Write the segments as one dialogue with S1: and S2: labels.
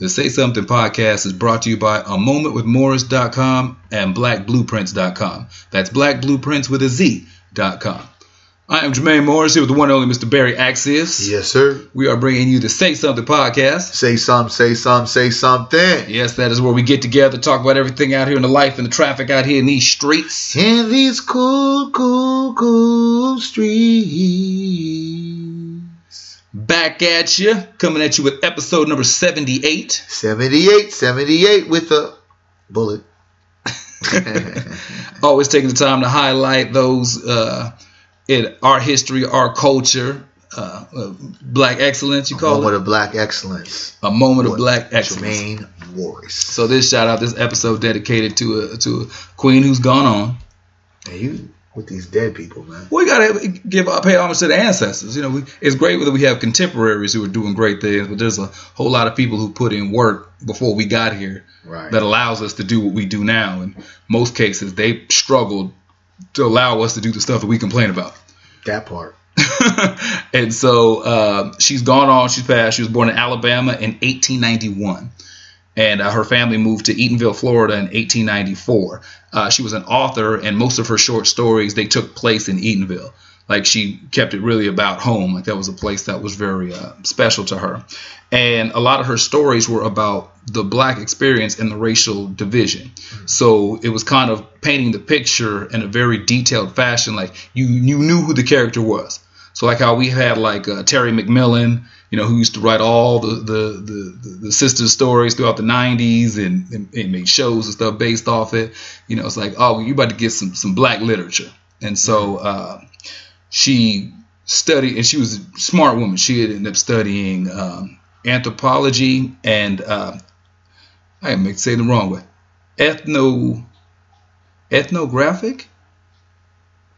S1: The Say Something podcast is brought to you by a momentwithmorris.com and blackblueprints.com. That's blackblueprints with a Z.com. I am Jermaine Morris here with the one and only Mr. Barry Axius.
S2: Yes, sir.
S1: We are bringing you the Say Something podcast.
S2: Say something, say something, say something.
S1: Yes, that is where we get together, talk about everything out here in the life and the traffic out here in these streets.
S2: In these cool, cool, cool streets.
S1: Back at you, coming at you with episode number 78.
S2: 78, 78 with a bullet.
S1: Always taking the time to highlight those uh, in our history, our culture, uh, uh, black excellence, you call it?
S2: A moment
S1: it?
S2: of black excellence.
S1: A moment of black excellence.
S2: Jermaine Morris.
S1: So this shout out, this episode dedicated to a, to a queen who's gone on.
S2: And you with these dead people, man.
S1: We gotta give pay homage to the ancestors. You know, we, it's great that we have contemporaries who are doing great things, but there's a whole lot of people who put in work before we got here
S2: Right.
S1: that allows us to do what we do now. In most cases, they struggled to allow us to do the stuff that we complain about.
S2: That part.
S1: and so uh, she's gone on. She's passed. She was born in Alabama in 1891, and uh, her family moved to Eatonville, Florida, in 1894. Uh, she was an author, and most of her short stories they took place in Eatonville. Like she kept it really about home. Like that was a place that was very uh, special to her. And a lot of her stories were about the black experience and the racial division. So it was kind of painting the picture in a very detailed fashion. Like you, you knew who the character was. So like how we had like uh, Terry McMillan, you know, who used to write all the the the, the, sisters stories throughout the '90s and, and, and made shows and stuff based off it. You know, it's like, oh, you about to get some some black literature. And so uh, she studied, and she was a smart woman. She had ended up studying um, anthropology and uh, I am saying the wrong way, ethno ethnographic.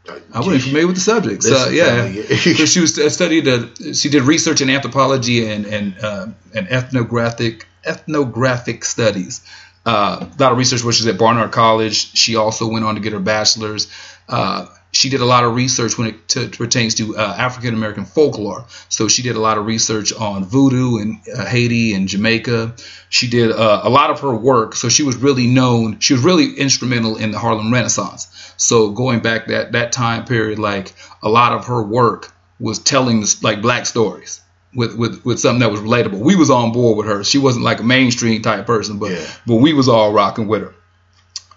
S1: I wasn't familiar with the subject. So yeah, so she was uh, studied. Uh, she did research in anthropology and and uh, and ethnographic ethnographic studies. Uh, a lot of research where she's at Barnard College. She also went on to get her bachelor's. Uh, she did a lot of research when it t- pertains to uh, African American folklore. So she did a lot of research on voodoo in uh, Haiti and Jamaica. She did uh, a lot of her work. So she was really known. She was really instrumental in the Harlem Renaissance. So going back that that time period, like a lot of her work was telling like black stories with, with, with something that was relatable. We was on board with her. She wasn't like a mainstream type person, but
S2: Yeah.
S1: but we was all rocking with her.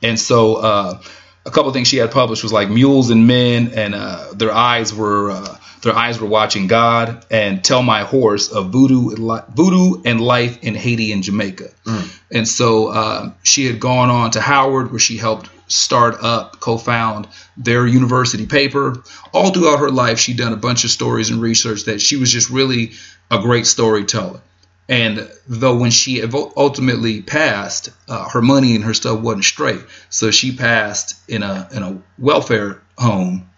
S1: And so uh, a couple of things she had published was like Mules and Men, and uh, their eyes were uh, their eyes were watching God, and Tell My Horse of Voodoo and Li- Voodoo and Life in Haiti and Jamaica. And so uh, she had gone on to Howard, where she helped start up, co-found their university paper. All throughout her life, she'd done a bunch of stories and research that she was just really a great storyteller. And though when she ultimately passed, uh, her money and her stuff wasn't straight, so she passed in a in a welfare home.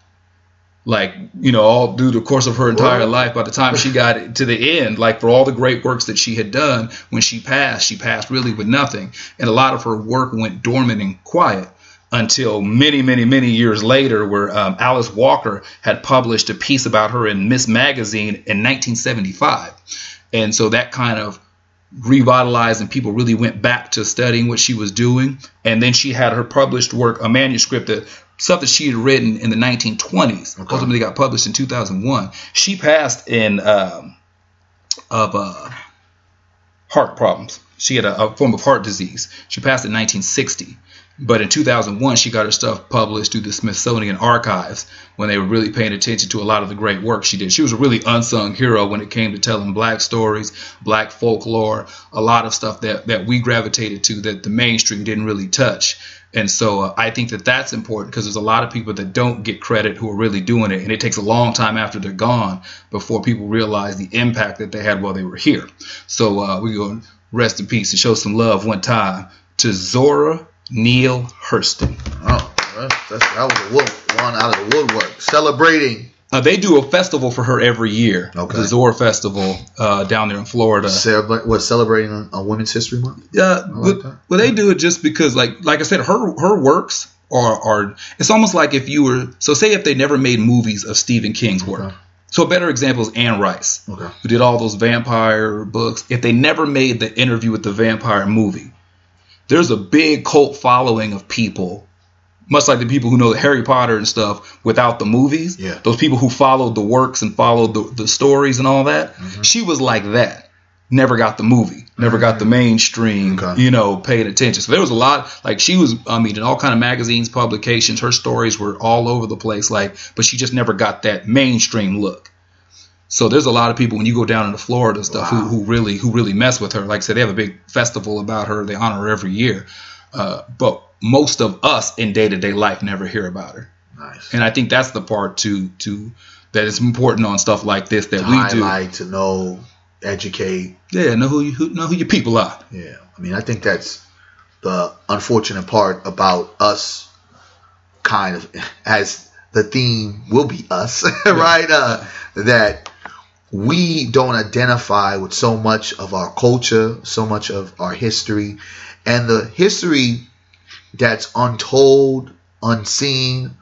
S1: Like you know, all through the course of her entire life. By the time she got to the end, like for all the great works that she had done, when she passed, she passed really with nothing, and a lot of her work went dormant and quiet until many, many, many years later, where um, Alice Walker had published a piece about her in Ms. Magazine in 1975. And so that kind of revitalized, and people really went back to studying what she was doing. And then she had her published work, a manuscript that stuff that she had written in the 1920s,
S2: Okay.
S1: ultimately got published in 2001. She passed in um, of uh, heart problems. She had a, a form of heart disease. She passed in 1960. But in 2001, she got her stuff published through the Smithsonian Archives when they were really paying attention to a lot of the great work she did. She was a really unsung hero when it came to telling black stories, black folklore, a lot of stuff that, that we gravitated to that the mainstream didn't really touch. And so uh, I think that that's important because there's a lot of people that don't get credit who are really doing it. And it takes a long time after they're gone before people realize the impact that they had while they were here. So uh, we're going to rest in peace and show some love one time to Zora Neale Hurston.
S2: Oh, that's, that's, that was a wood, one out of the woodwork. Celebrating.
S1: Uh, they do a festival for her every year,
S2: Okay.
S1: the Zora Festival uh, down there in Florida.
S2: Celebra- what, celebrating a, a Women's History Month?
S1: Yeah,
S2: like
S1: but,
S2: that.
S1: well, they do it just because, like, like I said, her her works are are. It's almost like if you were so say if they never made movies of Stephen King's work,
S2: Okay.
S1: So a better example is Anne Rice,
S2: Okay.
S1: who did all those vampire books. If they never made the interview with the vampire movie, there's a big cult following of people, much like the people who know Harry Potter and stuff without the movies.
S2: Yeah.
S1: Those people who followed the works and followed the, the stories and all that.
S2: Mm-hmm.
S1: She was like that. Never got the movie. Never got the mainstream.
S2: Mm-hmm. Okay.
S1: You know, paid attention. So there was a lot. Like she was. I mean, in all kind of magazines, publications. Her stories were all over the place. Like, but she just never got that mainstream look. So there's a lot of people when you go down into Florida and stuff
S2: Wow.
S1: who, who really who really mess with her. Like I said, they have a big festival about her. They honor her every year. Uh, but most of us in day to day life never hear about her.
S2: Nice.
S1: And I think that's the part to to that is important on stuff like this that
S2: to
S1: we
S2: highlight, to know, educate.
S1: Yeah, know who you who, know who your people are.
S2: Yeah. I mean, I think that's the unfortunate part about us, kind of, as the theme will be us, right? Uh, that we don't identify with so much of our culture, so much of our history, and the history that's untold, unseen,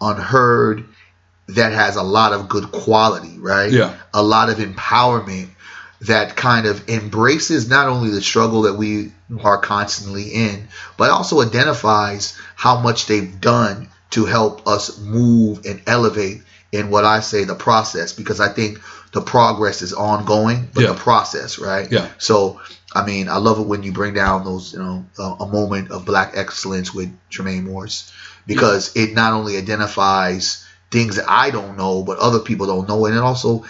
S2: unheard, that has a lot of good quality, right?
S1: Yeah.
S2: A lot of empowerment that kind of embraces not only the struggle that we are constantly in, but also identifies how much they've done to help us move and elevate in what I say the process, because I think the progress is ongoing, but
S1: Yeah.
S2: the process, right?
S1: Yeah.
S2: So, I mean, I love it when you bring down those, you know, a, a moment of black excellence with Tremaine Morris, because it not only identifies things that I don't know, but other people don't know, and it also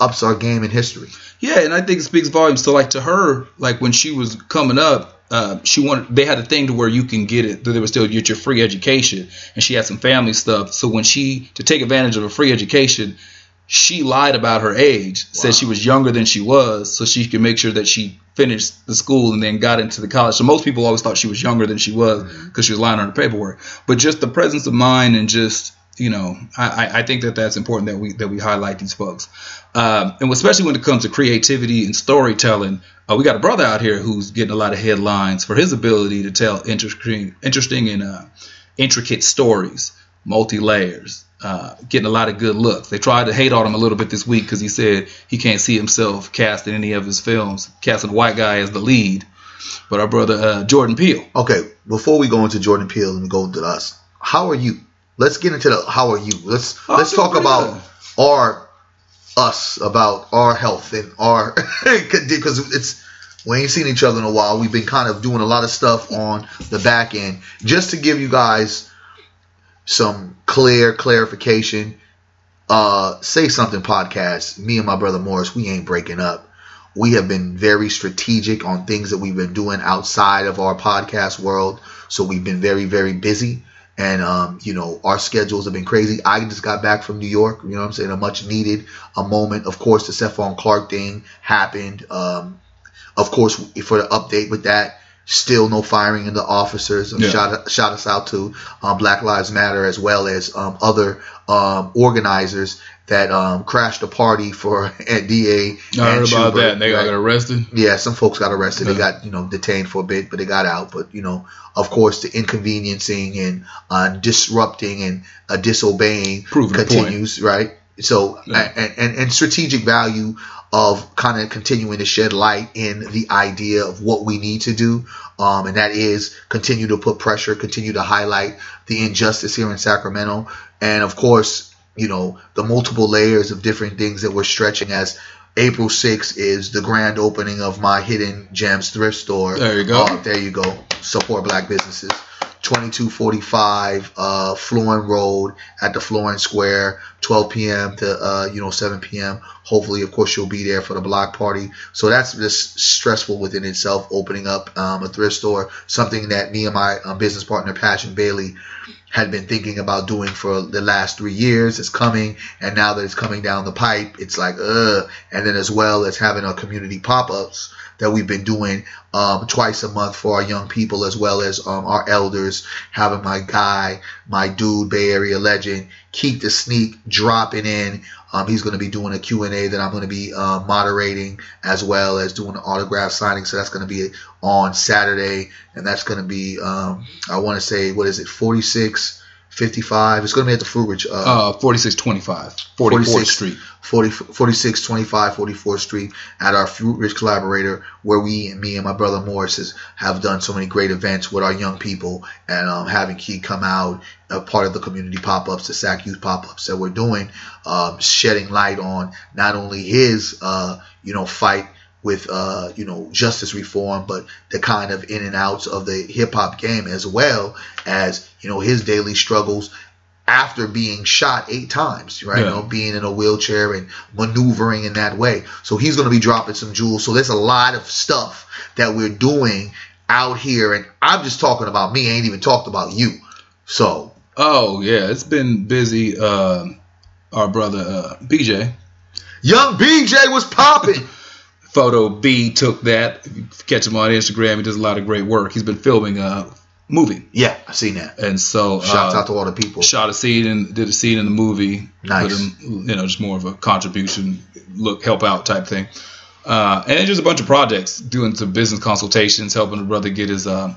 S2: ups our game in history.
S1: Yeah, and I think it speaks volumes. So like to her, like when she was coming up, uh, she wanted they had a thing to where you can get it. they was still get your free education, and she had some family stuff. So when she to take advantage of a free education, she lied about her age, said she was younger than she was, so she could make sure that she finished the school and then got into the college. So most people always thought she was younger than she was because she was lying on her paperwork. But just the presence of mind and just you know, I, I- I think that that's important that we that we highlight these folks, um, and especially when it comes to creativity and storytelling. Uh, we got a brother out here who's getting a lot of headlines for his ability to tell interesting, interesting and uh, intricate stories, multi layers, uh, getting a lot of good looks. They tried to hate on him a little bit this week because he said he can't see himself cast in any of his films, casting a white guy as the lead. But our brother uh, Jordan Peele.
S2: Okay, before we go into Jordan Peele and go to us, how are you? Let's get into the how are you? Let's
S1: Oh,
S2: let's talk about our us, about our health and our because it's we ain't seen each other in a while. We've been kind of doing a lot of stuff on the back end just to give you guys some clear clarification. Uh, say something podcast. Me and my brother Morris, we ain't breaking up. We have been very strategic on things that we've been doing outside of our podcast world. So we've been very, very busy. And, um, you know, our schedules have been crazy. I just got back from New York, you know I'm saying? A much needed a moment. Of course, the Stephon Clark thing happened. Um, of course, for the update with that, still no firing in the officers.
S1: Yeah.
S2: Shout, shout us out to um, Black Lives Matter as well as um, other um, organizers that um, crashed a party for DA.
S1: I heard
S2: and
S1: about that. And they
S2: right?
S1: got arrested.
S2: Yeah, some folks got arrested. They got you know detained for a bit, but they got out. But you know, of course, the inconveniencing and uh, disrupting and uh, disobeying
S1: Proving a point.
S2: continues, right? So
S1: Yeah.
S2: and, and and strategic value of kind of continuing to shed light in the idea of what we need to do, um, and that is continue to put pressure, continue to highlight the injustice here in Sacramento, and of course, you know, the multiple layers of different things that we're stretching as. April 6th is the grand opening of my Hidden Gems thrift store.
S1: There you go.
S2: Uh, there you go. Support black businesses. 2245 uh, Florin Road at the Florin Square, 12 p.m. to uh, you know 7 p.m. Hopefully, of course, you'll be there for the block party. So that's just stressful within itself. Opening up um, a thrift store, something that me and my uh, business partner Passion Bailey had been thinking about doing for the last three years. It's coming, and now that it's coming down the pipe, it's like, ugh. And then as well as having our community pop-ups that we've been doing um, twice a month for our young people as well as um, our elders. Having my guy, my dude, Bay Area legend, Keak da Sneak dropping in. Um, he's going to be doing a Q&A that I'm going to be uh, moderating as well as doing an autograph signing. So that's going to be on Saturday, and that's going to be um, I want to say what is it 46 55. It's going to be at the Fruit Ridge.
S1: Uh, uh 4625, 44th Street.
S2: 40, 4625 44th Street at our Fruit Ridge Collaborator, where we, and me and my brother Morris, has, have done so many great events with our young people and um, having Keak come out, a part of the community pop ups, the SAC Youth pop ups that we're doing, um, shedding light on not only his, uh, you know, fight with uh, you know justice reform, but the kind of in and outs of the hip hop game as well as you know his daily struggles after being shot eight times, right? Yeah. You know, being in a wheelchair and maneuvering in that way. So he's going to be dropping some jewels. So there's a lot of stuff that we're doing out here, and I'm just talking about me. I ain't even talked about you. So.
S1: Oh yeah, it's been busy. Uh, our brother uh, BJ.
S2: Young BJ was popping.
S1: Photo B took that. Catch him on Instagram, he does a lot of great work. He's been filming a movie.
S2: Yeah, I've seen that.
S1: And so
S2: shouts uh, out to all the people.
S1: Shot a scene and did a scene in the movie.
S2: Nice.
S1: Him, you know, just more of a contribution, look, help out type thing. Uh, and just a bunch of projects, doing some business consultations, helping the brother get his uh,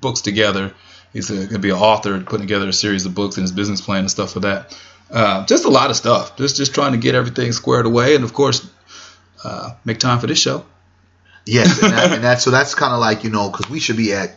S1: books together. He's going to be an author, putting together a series of books and his business plan and stuff for that. Uh, just a lot of stuff. Just just trying to get everything squared away, and of course, uh, make time for this show.
S2: Yes, and, that, and that's so that's kind of like you know because we should be at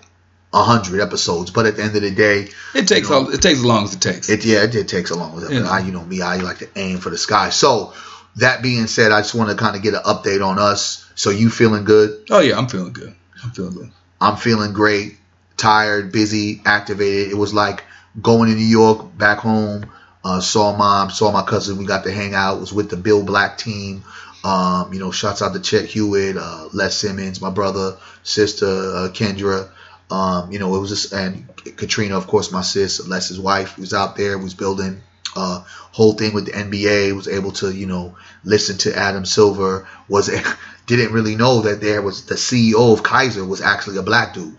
S2: hundred episodes, but at the end of the day,
S1: it takes
S2: you know,
S1: all, it takes as long as it takes.
S2: It yeah, it, it takes as long as it. Yeah. I you know me, I like to aim for the sky. So that being said, I just want to kind of get an update on us. So you feeling good?
S1: Oh yeah, I'm feeling good. I'm feeling good.
S2: I'm feeling great. Tired, busy, activated. It was like going to New York, back home. Uh, saw mom, saw my cousin. We got to hang out. Was with the Build Black team. Um, you know, shouts out to Chet Hewitt, uh, Les Simmons, my brother, sister, uh, Kendra. Um, you know, it was just, and Katrina, of course, my sis, Les's wife, was out there, was building uh, whole thing with the NBA, was able to, you know, listen to Adam Silver, was didn't really know that there was the CEO of Kaiser was actually a black dude.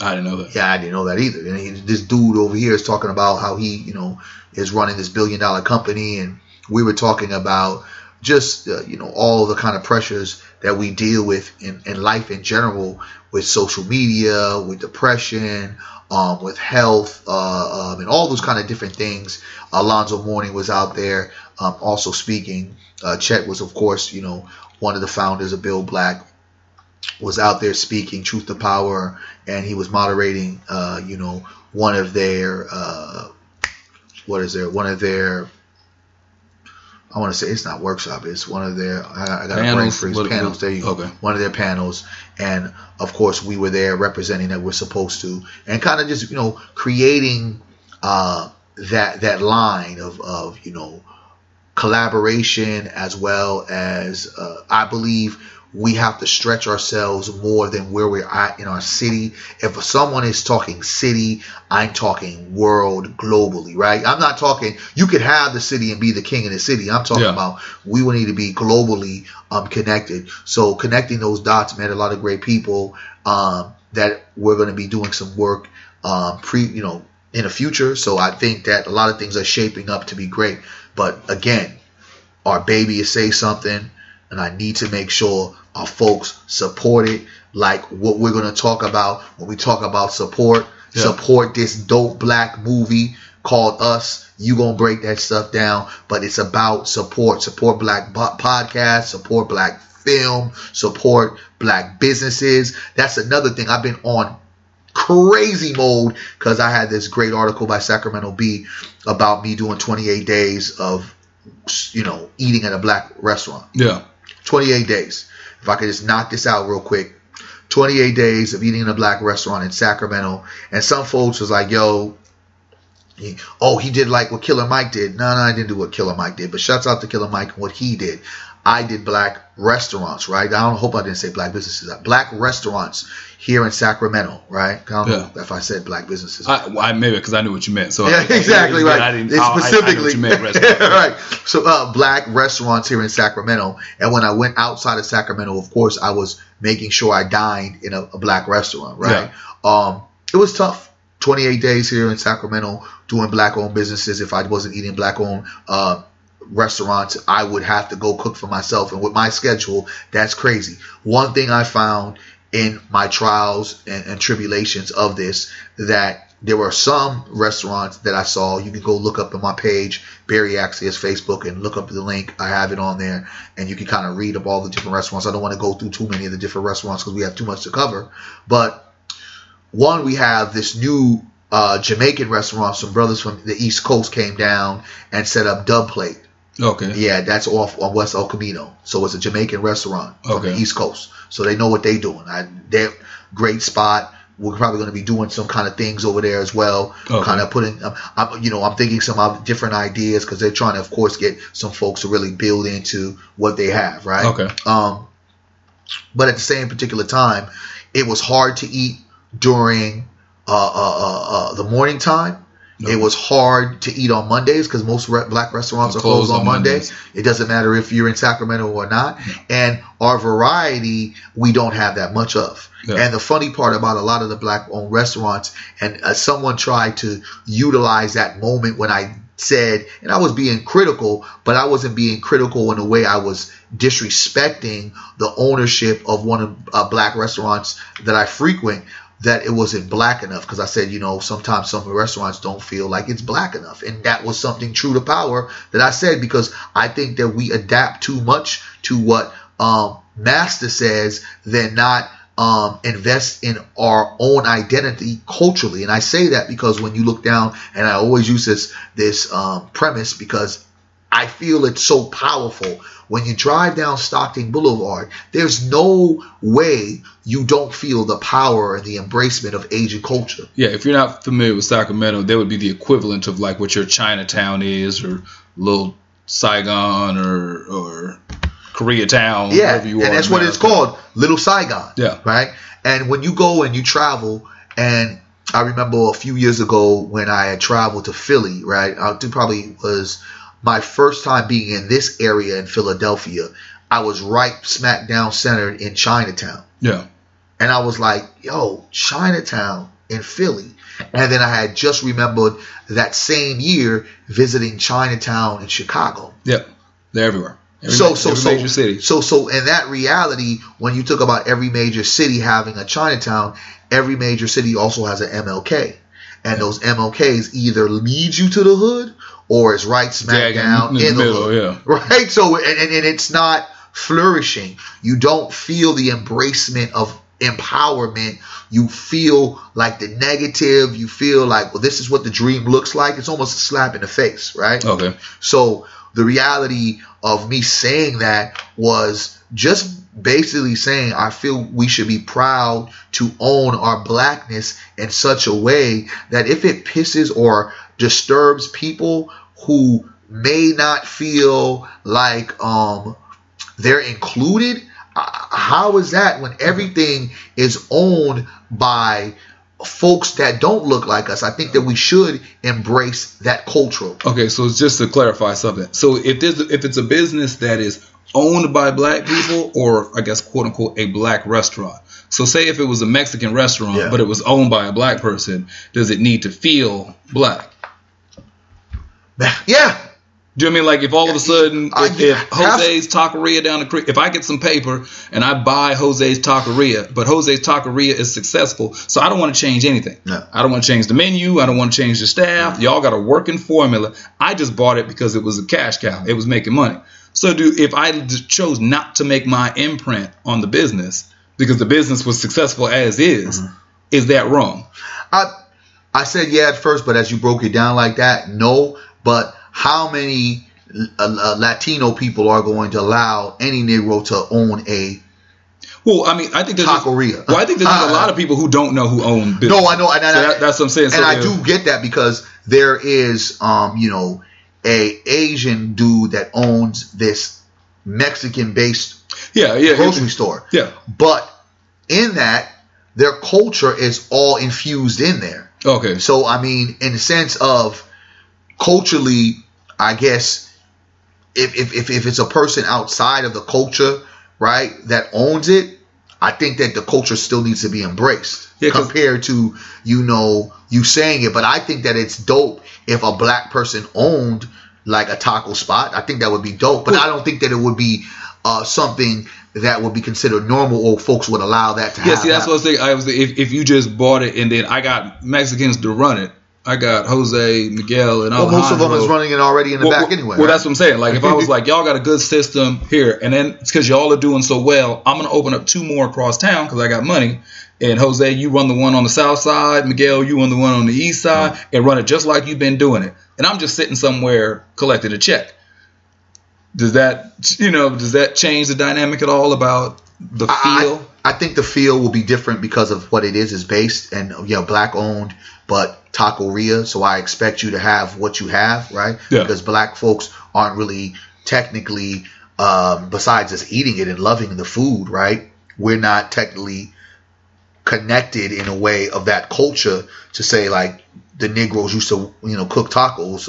S1: I didn't know that.
S2: Yeah, I didn't know that either. And he, this dude over here is talking about how he, you know, is running this billion dollar company, and we were talking about just uh, you know all the kind of pressures that we deal with in, in life in general with social media with depression um, with health uh, um, and all those kind of different things. Alonzo mourning was out there um, also speaking. Uh, chet was of course you know one of the founders of build black was out there speaking truth to power and he was moderating uh, you know one of their uh, what is there one of their I want to say it's not workshop. It's one of their I, I got a brain freeze what, panels. There you go. Okay. One of their panels, and of course we were there representing that we're supposed to, and kind of just you know creating uh, that that line of of you know collaboration as well as uh, I believe we have to stretch ourselves more than where we're at in our city. If someone is talking city, I'm talking world globally, right? I'm not talking, you could have the city and be the king of the city. I'm talking yeah. about we will need to be globally um, connected. So connecting those dots, man, a lot of great people um, that we're going to be doing some work um, pre, you know, in the future. So I think that a lot of things are shaping up to be great. But again, our baby is say something, and I need to make sure our folks support it. Like what we're gonna talk about when we talk about support. Yeah. Support this dope black movie called Us. You gonna break that stuff down, but it's about support. Support black podcast. Support black film. Support black businesses. That's another thing I've been on crazy mode because I had this great article by Sacramento Bee about me doing 28 days of you know eating at a black restaurant.
S1: Yeah.
S2: 28 days. If I could just knock this out real quick. 28 days of eating in a black restaurant in Sacramento. And some folks was like, yo, he, oh, he did like what Killer Mike did. No, no, I didn't do what Killer Mike did. But shouts out to Killer Mike and what he did. I did black restaurants, right? I don't hope I didn't say black businesses. Black restaurants here in Sacramento, right? I yeah. if I said black businesses.
S1: I, I maybe because I knew what you meant. So
S2: yeah,
S1: I,
S2: exactly right. I didn't, it's specifically meant, right. So uh, black restaurants here in Sacramento, and when I went outside of Sacramento, of course, I was making sure I dined in a, a black restaurant, right? Yeah. Um, it was tough. 28 days here in Sacramento doing black owned businesses. If I wasn't eating black owned uh, restaurants, I would have to go cook for myself. And with my schedule, that's crazy. One thing I found in my trials and, and tribulations of this that there were some restaurants that I saw. You can go look up on my page, Barry Axius Facebook, and look up the link. I have it on there, and you can kind of read up all the different restaurants. I don't want to go through too many of the different restaurants because we have too much to cover. But one, we have this new uh, Jamaican restaurant. Some brothers from the East Coast came down and set up Dub Plate.
S1: Okay.
S2: Yeah, that's off on West El Camino. So it's a Jamaican restaurant
S1: Okay.
S2: the East Coast. So they know what they're doing. I, they're great spot. We're probably going to be doing some kind of things over there as well.
S1: Okay.
S2: Kind of putting, um, I'm, you know, I'm thinking some of different ideas because they're trying to, of course, get some folks to really build into what they have, right?
S1: Okay.
S2: Um, but at the same particular time, it was hard to eat during uh, uh, uh, uh, the morning time. It was hard to eat on Mondays because most re- black restaurants are closed, on, Mondays. It doesn't matter if you're in Sacramento or not. And our variety, we don't have that much of. And the funny part about a lot of the black owned restaurants, and uh, someone tried to utilize that moment when I said, and I was being critical, but I wasn't being critical in a way I was disrespecting the ownership of one of uh, black restaurants that I frequent. That it wasn't black enough because I said, you know, sometimes some restaurants don't feel like it's black enough, and that was something true to power that I said because I think that we adapt too much to what um, Master says than not um, invest in our own identity culturally. And I say that because when you look down, and I always use this this um, premise because I feel it's so powerful. When you drive down Stockton Boulevard, there's no way you don't feel the power and the embracement of Asian culture.
S1: Yeah, if you're not familiar with Sacramento, that would be the equivalent of like what your Chinatown is, or little Saigon, or or Koreatown,
S2: Yeah,
S1: wherever you
S2: and that's what it's called, Little Saigon.
S1: Yeah.
S2: Right. And when you go and you travel, and I remember a few years ago when I had traveled to Philly. Right. I probably was my first time being in this area in Philadelphia. I was right smack down centered in Chinatown.
S1: Yeah.
S2: And I was like, yo, Chinatown in Philly. And then I had just remembered that same year visiting Chinatown in Chicago.
S1: Yep. They're everywhere. Every,
S2: so
S1: ma-
S2: so so
S1: major city.
S2: so so in that reality, when you talk about every major city having a Chinatown, every major city also has an MLK. And those MLKs either lead you to the hood or it's right smack down
S1: in
S2: in,
S1: the middle, yeah.
S2: Right? So and, and, and it's not flourishing. You don't feel the embracement of empowerment. You feel like the negative. You feel like, well, this is what the dream looks like. It's almost a slap in the face, right?
S1: Okay.
S2: So the reality of me saying that was just basically saying I feel we should be proud to own our blackness in such a way that if it pisses or disturbs people who may not feel like um they're included uh, how is that when everything is owned by folks that don't look like us i think that we should embrace that cultural
S1: Okay, so it's just to clarify something. So if there's if it's a business that is owned by black people, or I guess quote unquote a black restaurant. So say if it was a Mexican restaurant,
S2: Yeah.
S1: but it was owned by a black person, does it need to feel black?
S2: Yeah
S1: Do you know what I mean like if all of a sudden
S2: Uh,
S1: if,
S2: yeah,
S1: if Jose's Taqueria down the creek, if I get some paper and I buy Jose's Taqueria, but Jose's Taqueria is successful, so I don't want to change anything.
S2: No.
S1: I don't want to change the menu. I don't want to change the staff. Y'all got a working formula. I just bought it because it was a cash cow. It was making money. So do if I chose not to make my imprint on the business because the business was successful as is,
S2: Mm-hmm.
S1: is that wrong?
S2: I I said yeah at first, but as you broke it down like that, no. But how many uh, uh, Latino people are going to allow any Negro to own a
S1: Well, I mean, I think there's just-
S2: Taqueria?
S1: well, I think there's just a lot of people who don't know who own business.
S2: No, I know, and,
S1: So
S2: I-
S1: that, that's what I'm saying. So
S2: and I do get that because there is, um, you know, a Asian dude that owns this Mexican-based
S1: Yeah, yeah,
S2: grocery store.
S1: Yeah.
S2: But in that, their culture is all infused in there.
S1: Okay.
S2: So I mean, in the sense of culturally, I guess if if if, if it's a person outside of the culture, right, that owns it, I think that the culture still needs to be embraced
S1: Yeah,
S2: compared to you know you saying it. But I think that it's dope if a black person owned like a taco spot. I think that would be dope. But I don't think that it would be uh, something that would be considered normal or folks would allow that to
S1: Yeah,
S2: happen.
S1: Yeah, see, that's what I was saying. I was if, if you just bought it and then I got Mexicans to run it, I got Jose, Miguel, and
S2: Well, most of them is running it already in the
S1: Well,
S2: back
S1: well,
S2: anyway.
S1: Well,
S2: right?
S1: that's what I'm saying. Like, if I was like, y'all got a good system here, and then it's because y'all are doing so well, I'm gonna open up two more across town because I got money. And Jose, you run the one on the south side. Miguel, you run the one on the east side, and run it just like you've been doing it. And I'm just sitting somewhere collecting a check. Does that, you know, does that change the dynamic at all about the
S2: I,
S1: feel?
S2: I, I think the feel will be different because of what it is is based and you know black owned, but taqueria. So I expect you to have what you have, right?
S1: Yeah.
S2: Because black folks aren't really technically, um, besides just eating it and loving the food, right? We're not technically connected in a way of that culture to say like the Negroes used to you know cook tacos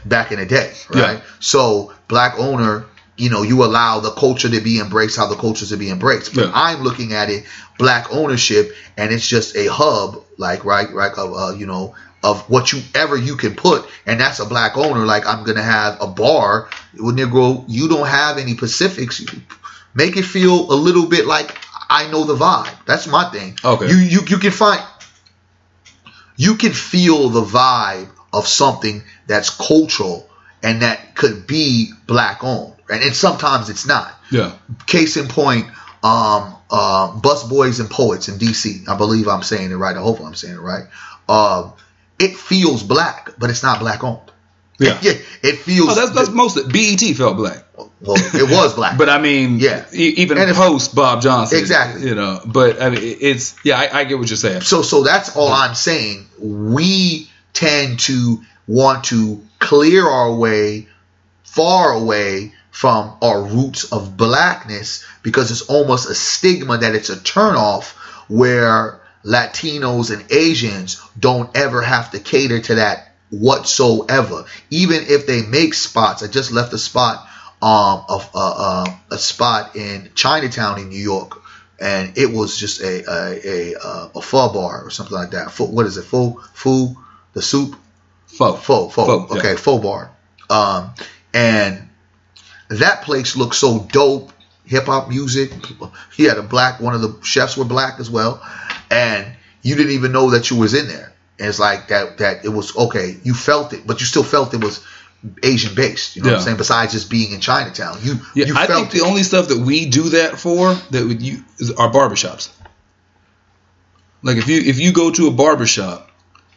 S2: back in the day, right?
S1: Yeah.
S2: So black owner, you know, you allow the culture to be embraced how the culture is to be embraced. But
S1: Yeah.
S2: I'm looking at it black ownership, and it's just a hub, like right, right, of uh, you know. Of what you ever you can put, and that's a black owner. Like I'm gonna have a bar with Negro. You don't have any Pacifics. Make it feel a little bit like I know the vibe. That's my thing.
S1: Okay.
S2: You you you can find you can feel the vibe of something that's cultural and that could be black owned. And, and sometimes it's not.
S1: Yeah.
S2: Case in point, um, uh, Busboys and Poets in DC. I believe I'm saying it right. I hope I'm saying it right. Um, it feels black, but it's not black owned.
S1: Yeah.
S2: Yeah, it feels.
S1: Oh, that's that's most of BET felt black.
S2: well, it was black.
S1: But I mean,
S2: Yeah.
S1: e- even
S2: And
S1: post Bob Johnson,
S2: Exactly.
S1: You know, but I mean, it's yeah, I, I get what you're saying.
S2: so so that's all I'm saying. We tend to want to clear our way far away from our roots of blackness because it's almost a stigma that it's a turnoff where Latinos and Asians don't ever have to cater to that whatsoever. Even if they make spots, I just left a spot um of uh, uh, a spot in Chinatown in New York, and it was just a a a, uh, a pho bar or something like that. Pho, what is it? Pho, pho, the soup. Faux, faux.
S1: Faux, yeah.
S2: okay, pho bar. Um, and that place looked so dope. Hip hop music. He had a black. One of the chefs were black as well, and you didn't even know that you was in there. And it's like that. That it was okay. You felt it, but you still felt it was Asian based. You know what I'm saying? Besides just being in Chinatown, you
S1: Yeah,
S2: you
S1: I
S2: felt
S1: think the
S2: it.
S1: only stuff that we do that for that would you are barbershops. Like if you if you go to a barbershop,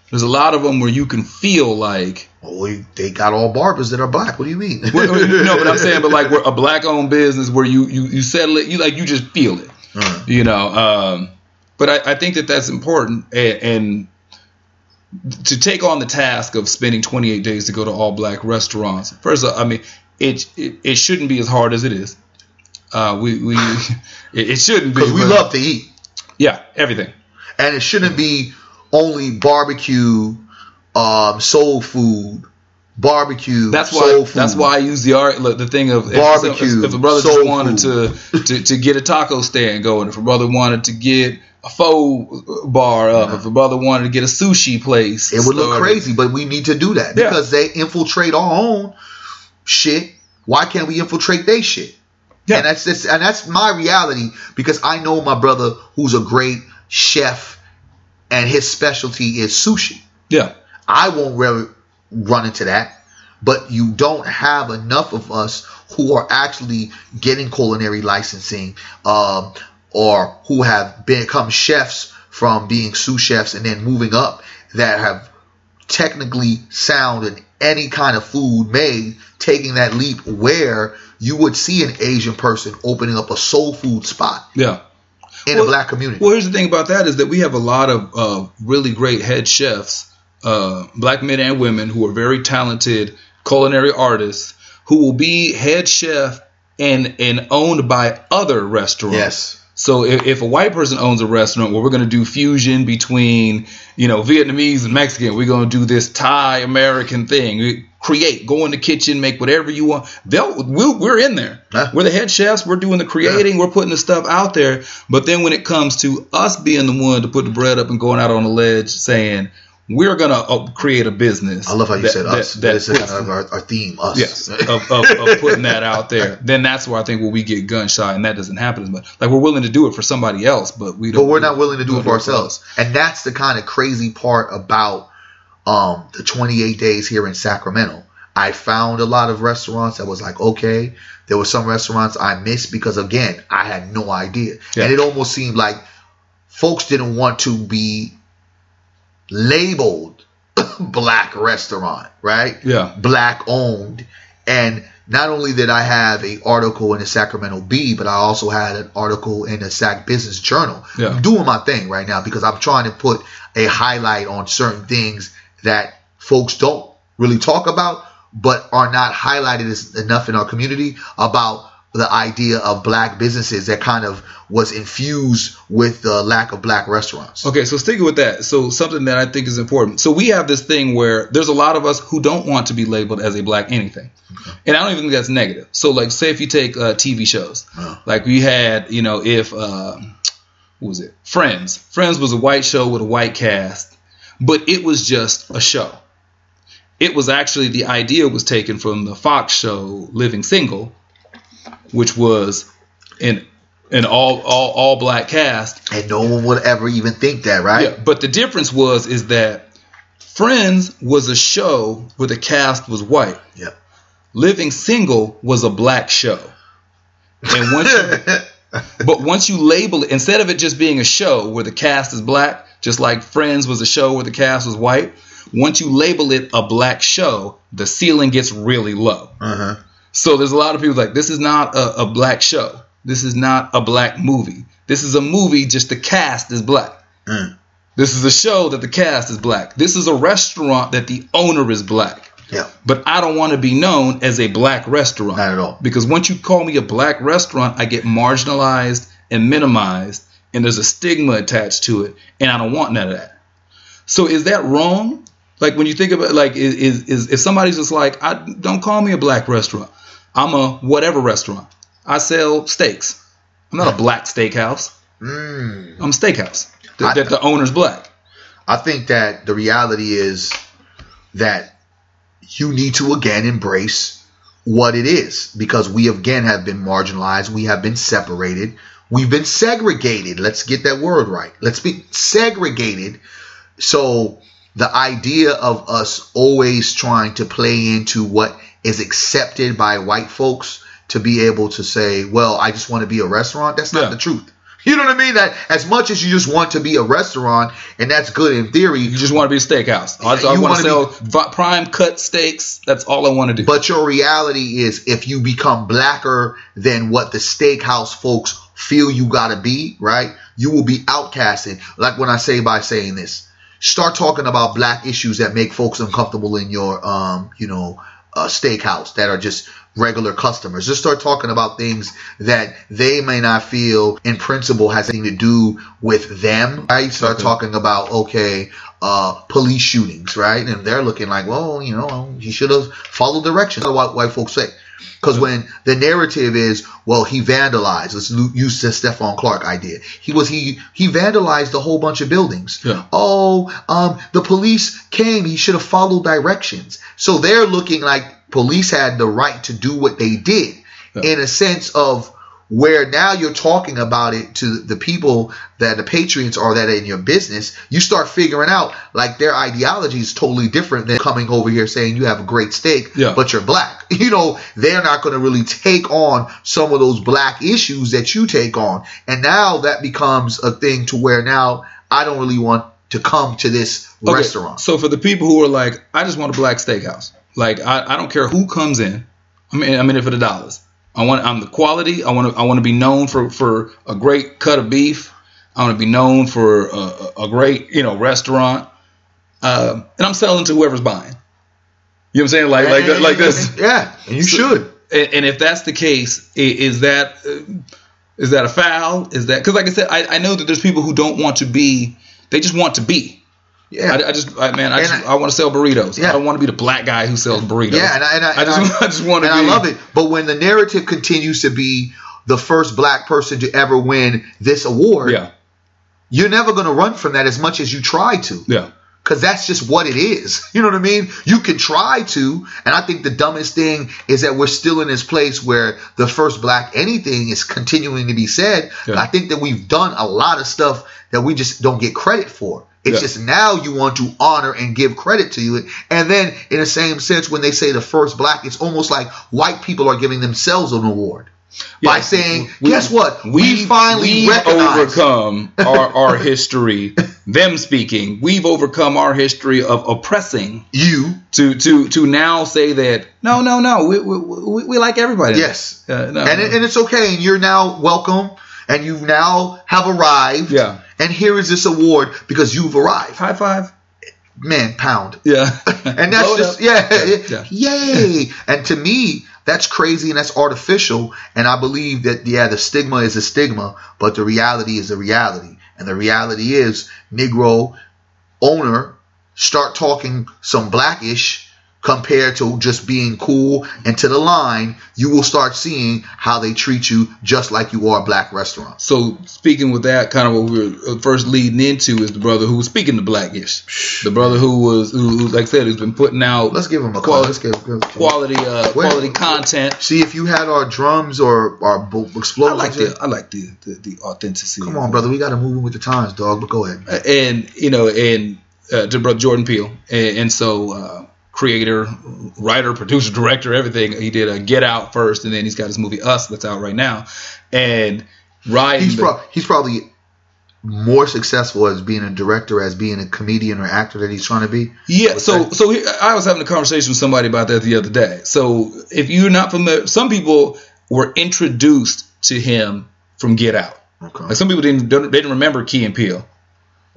S1: there's a lot of them where you can feel like
S2: Oh, we- they got all barbers that are black. What do you mean?
S1: Well, no, but I'm saying, but like we're a black owned business where you you you settle it, you like you just feel it,
S2: Uh,
S1: you know. Um, but I, I think that that's important, and, and to take on the task of spending 28 days to go to all black restaurants. First, of all, I mean, it, it it shouldn't be as hard as it is. Uh, we we it, it shouldn't be
S2: Because we love to eat.
S1: yeah everything
S2: and it shouldn't be only barbecue, um, soul food, barbecue.
S1: That's why.
S2: soul food.
S1: That's why I use the art, look, the thing of
S2: Barbecue,
S1: If, if a brother just wanted to, to to get a taco stand going, if a brother wanted to get a pho bar up, if a brother wanted to get a sushi place,
S2: It would look crazy, but we need to do that
S1: Yeah.
S2: because they infiltrate our own shit. Why can't we infiltrate their shit?
S1: Yeah.
S2: And that's just, and that's my reality because I know my brother who's a great chef, and his specialty is sushi.
S1: Yeah,
S2: I won't really run into that. But you don't have enough of us who are actually getting culinary licensing, um, or who have become chefs from being sous chefs and then moving up that have technically sound in any kind of food made, taking that leap where you would see an Asian person opening up a soul food spot
S1: yeah.
S2: In
S1: Well-
S2: a black community.
S1: Well, here's the thing about that is that we have a lot of uh, really great head chefs, uh, black men and women, who are very talented culinary artists who will be head chef and and owned by other restaurants.
S2: yes.
S1: So if, if a white person owns a restaurant where we're going to do fusion between, you know, Vietnamese and Mexican, we're going to do this Thai American thing. Create, go in the kitchen, make whatever you want. They'll, we'll, we're in there.
S2: Yeah.
S1: We're the head chefs. We're doing the creating. We're putting the stuff out there. But then when it comes to us being the one to put the bread up and going out on the ledge saying, we're gonna uh, create a business.
S2: I love how you
S1: that-
S2: said
S1: that-
S2: us.
S1: that
S2: this is
S1: puts-
S2: our, our theme, us.
S1: Yes, of, of, of putting that out there. Then that's where I think where we get gun shy, and that doesn't happen as much. Like we're willing to do it for somebody else, but we don't.
S2: but we're not willing to do
S1: we
S2: it for
S1: don't
S2: ourselves. And that's the kind of crazy part about um, the 28 days here in Sacramento. I found a lot of restaurants that was like, okay, there were some restaurants I missed because again, I had no idea.
S1: Yeah.
S2: And it almost seemed like folks didn't want to be labeled black restaurant, right?
S1: Yeah.
S2: black owned and not only did I have a article in the Sacramento Bee, but I also had an article in the Sac Business Journal.
S1: Yeah.
S2: I'm doing my thing right now because I'm trying to put a highlight on certain things that folks don't really talk about, but are not highlighted enough in our community about the idea of black businesses that kind of was infused with the lack of black restaurants.
S1: Okay, so sticking with that, so something that I think is important. So we have this thing where there's a lot of us who don't want to be labeled as a black anything, and I don't even think that's negative. So like, say if you take uh, TV shows,
S2: Oh.
S1: like we had, you know, if uh, what was it, Friends? Friends was a white show with a white cast, but it was just a show. It was actually the idea was taken from the Fox show Living Single, which was an an all all all black cast
S2: And no one would ever even think that, right?
S1: yeah, but the difference was is that Friends was a show where the cast was white.
S2: Yep.
S1: Living Single was a black show. And once you, but once you label it instead of it just being a show where the cast is black, just like Friends was a show where the cast was white, once you label it a black show, the ceiling gets really low.
S2: uh-huh.
S1: So there's a lot of people like this is not a, a black show. This is not a black movie. This is a movie just the cast is black.
S2: Mm.
S1: This is a show that the cast is black. This is a restaurant that the owner is black.
S2: Yeah.
S1: But I don't want to be known as a black restaurant.
S2: Not at all.
S1: Because once you call me a black restaurant, I get marginalized and minimized, and there's a stigma attached to it, and I don't want none of that. So is that wrong? Like when you think about like is is, is if somebody's just like I don't call me a black restaurant. I'm a whatever restaurant. I sell steaks. I'm not a black steakhouse.
S2: Mm.
S1: I'm a steakhouse.
S2: I-
S1: That, that the owner's black.
S2: I think that the reality is that you need to again embrace what it is because we again have been marginalized, we have been separated, we've been segregated. Let's get that word right. Let's be segregated. So the idea of us always trying to play into what is accepted by white folks to be able to say, well, I just want to be a restaurant, that's not
S1: Yeah.
S2: the truth. You know what I mean? That as much as you just want to be a restaurant, and that's good in theory,
S1: You just want to be a steakhouse. I, I want to sell vi- prime cut steaks. That's all I want to do.
S2: But your reality is if you become blacker than what the steakhouse folks feel you gotta be, right? You will be outcasted. Like when I say by saying this, start talking about black issues that make folks uncomfortable in your, um, you know, uh, steakhouse that are just regular customers. Just start talking about things that they may not feel in principle has anything to do with them, right? Start
S1: Okay.
S2: talking about, okay, uh, police shootings, right? And they're looking like, well, you know, he should have followed directions. That's what white folks say. Because when the narrative is, well, he vandalized. Let's use the Stephon Clark idea. He was he he vandalized a whole bunch of buildings.
S1: Yeah.
S2: Oh, um, the police came. He should have followed directions. So they're looking like police had the right to do what they did,
S1: Yeah.
S2: in a sense of where now you're talking about it to the people that the patriots are that are in your business, you start figuring out like their ideology is totally different than coming over here saying you have a great steak,
S1: Yeah.
S2: but you're black. You know, they're not going to really take on some of those black issues that you take on. And now that becomes a thing to where now I don't really want to come to this
S1: Okay,
S2: restaurant.
S1: So for the people who are like, I just want a black steakhouse. Like I, I don't care who comes in. I mean, I'm in it for the dollars. I want I'm the quality. I want to I want to be known for for a great cut of beef. I want to be known for a, a- great you know restaurant. Um, and I'm selling to whoever's buying. You know what I'm saying? Like like like this.
S2: Yeah, you
S1: So-
S2: should.
S1: And, and if that's the case, is that uh, that a foul? Is that because like I said, I, I know that there's people who don't want to be. They just want to be.
S2: Yeah.
S1: I, I just, I, man, I just,
S2: I-
S1: I, want to sell burritos.
S2: Yeah.
S1: I don't want to be the black guy who sells burritos.
S2: Yeah, and I, and I,
S1: I just, I, just want to.
S2: I love it. But when the narrative continues to be the first black person to ever win this award,
S1: Yeah,
S2: you're never going to run from that as much as you try to.
S1: yeah,
S2: because that's just what it is. You know what I mean? You can try to, and I think the dumbest thing is that we're still in this place where the first black anything is continuing to be said.
S1: Yeah.
S2: I think that we've done a lot of stuff that we just don't get credit for. It's
S1: Yeah.
S2: just now you want to honor and give credit to it. And then, in the same sense, when they say the first black, it's almost like white people are giving themselves an award by saying,
S1: We-
S2: guess what? We, finally
S1: we've overcome our, our history. them speaking, we've overcome our history of oppressing
S2: you.
S1: to to to now say that no, no, no, we we, we, we like everybody.
S2: Yes.
S1: Uh, no,
S2: and, it, and it's okay. And you're now welcome. And you now have arrived.
S1: Yeah.
S2: And here is this award because you've arrived.
S1: high five.
S2: Man, pound.
S1: Yeah,
S2: And that's
S1: Blow
S2: just
S1: up.
S2: yeah,
S1: Yeah.
S2: yay. and to me, that's crazy and that's artificial. And I believe that yeah, the stigma is a stigma, but the reality is a reality. And the reality is, Negro owner start talking some blackish compared to just being cool and to the line, you will start seeing how they treat you just like you are a black restaurant.
S1: So speaking with that, kind of what we were first leading into is the brother who was speaking to Blackish, the brother who was who, like I said, who's been putting out
S2: Let's give him a call.
S1: Quality-
S2: Let's give, give,
S1: quality uh,
S2: Wait.
S1: quality content.
S2: See if you had our drums or our bo-
S1: I like the I like the the, the authenticity.
S2: Come on, brother. We got to move in with the times, dog. But go ahead.
S1: and you know, and uh, to brother Jordan Peele, and, and so uh, creator, writer, producer, director, everything. He did a Get Out first, and then he's got his movie Us that's out right now, and riding.
S2: He's,
S1: the-
S2: pro- he's probably more successful as being a director, as being a comedian or actor that he's trying to be.
S1: Yeah, so
S2: that?
S1: so he, I was having a conversation with somebody about that the other day. So if you're not familiar, some people were introduced to him from Get Out.
S2: Okay.
S1: Like some people didn't they didn't remember Key and Peele,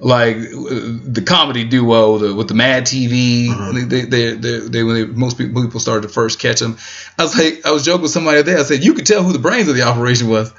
S1: like the comedy duo the, with the Mad TV.
S2: Uh-huh.
S1: They, they, they, they, when they, most people, people started to first catch them. I was like, I was joking with somebody there. I said you could tell who the brains of the operation was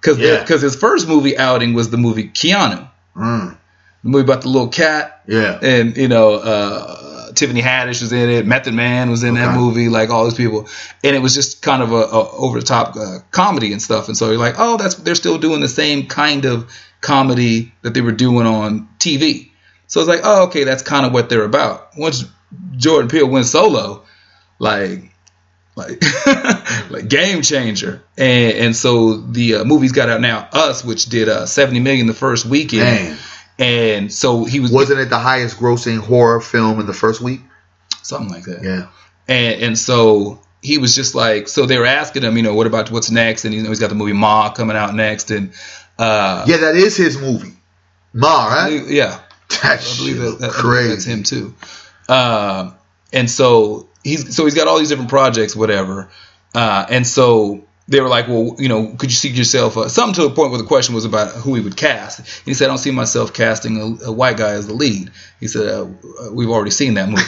S1: because
S2: Yeah.
S1: because his first movie outing was the movie Keanu,
S2: Mm,
S1: the movie about the little cat
S2: yeah.
S1: and you know uh, Tiffany Haddish was in it, Method Man was in that movie, like all these people, and it was just kind of a, a over the top uh, comedy and stuff. And so you're like, oh, that's they're still doing the same kind of comedy that they were doing on TV. So it's like, oh, okay, that's kind of what they're about. Once Jordan Peele went solo, like. Like, like game changer, and and so the uh, movie's got out now. Us, which did uh, seventy million the first weekend, and so he was
S2: Wasn't it the highest grossing horror film in the first week?
S1: something like that.
S2: Yeah.
S1: And and so he was just like, so they were asking him, you know, what about what's next? And you know, he's got the movie Ma coming out next, and uh,
S2: Yeah, that is his movie. Ma, right?
S1: believe- yeah,
S2: That
S1: I believe that, that- I
S2: crazy.
S1: that's him too. Um, and so he's so he's got all these different projects, whatever. Uh, and so they were like, well, you know, could you see yourself uh, something to the point where the question was about who he would cast? And he said, I don't see myself casting a, a white guy as the lead. He said, uh, we've already seen that movie.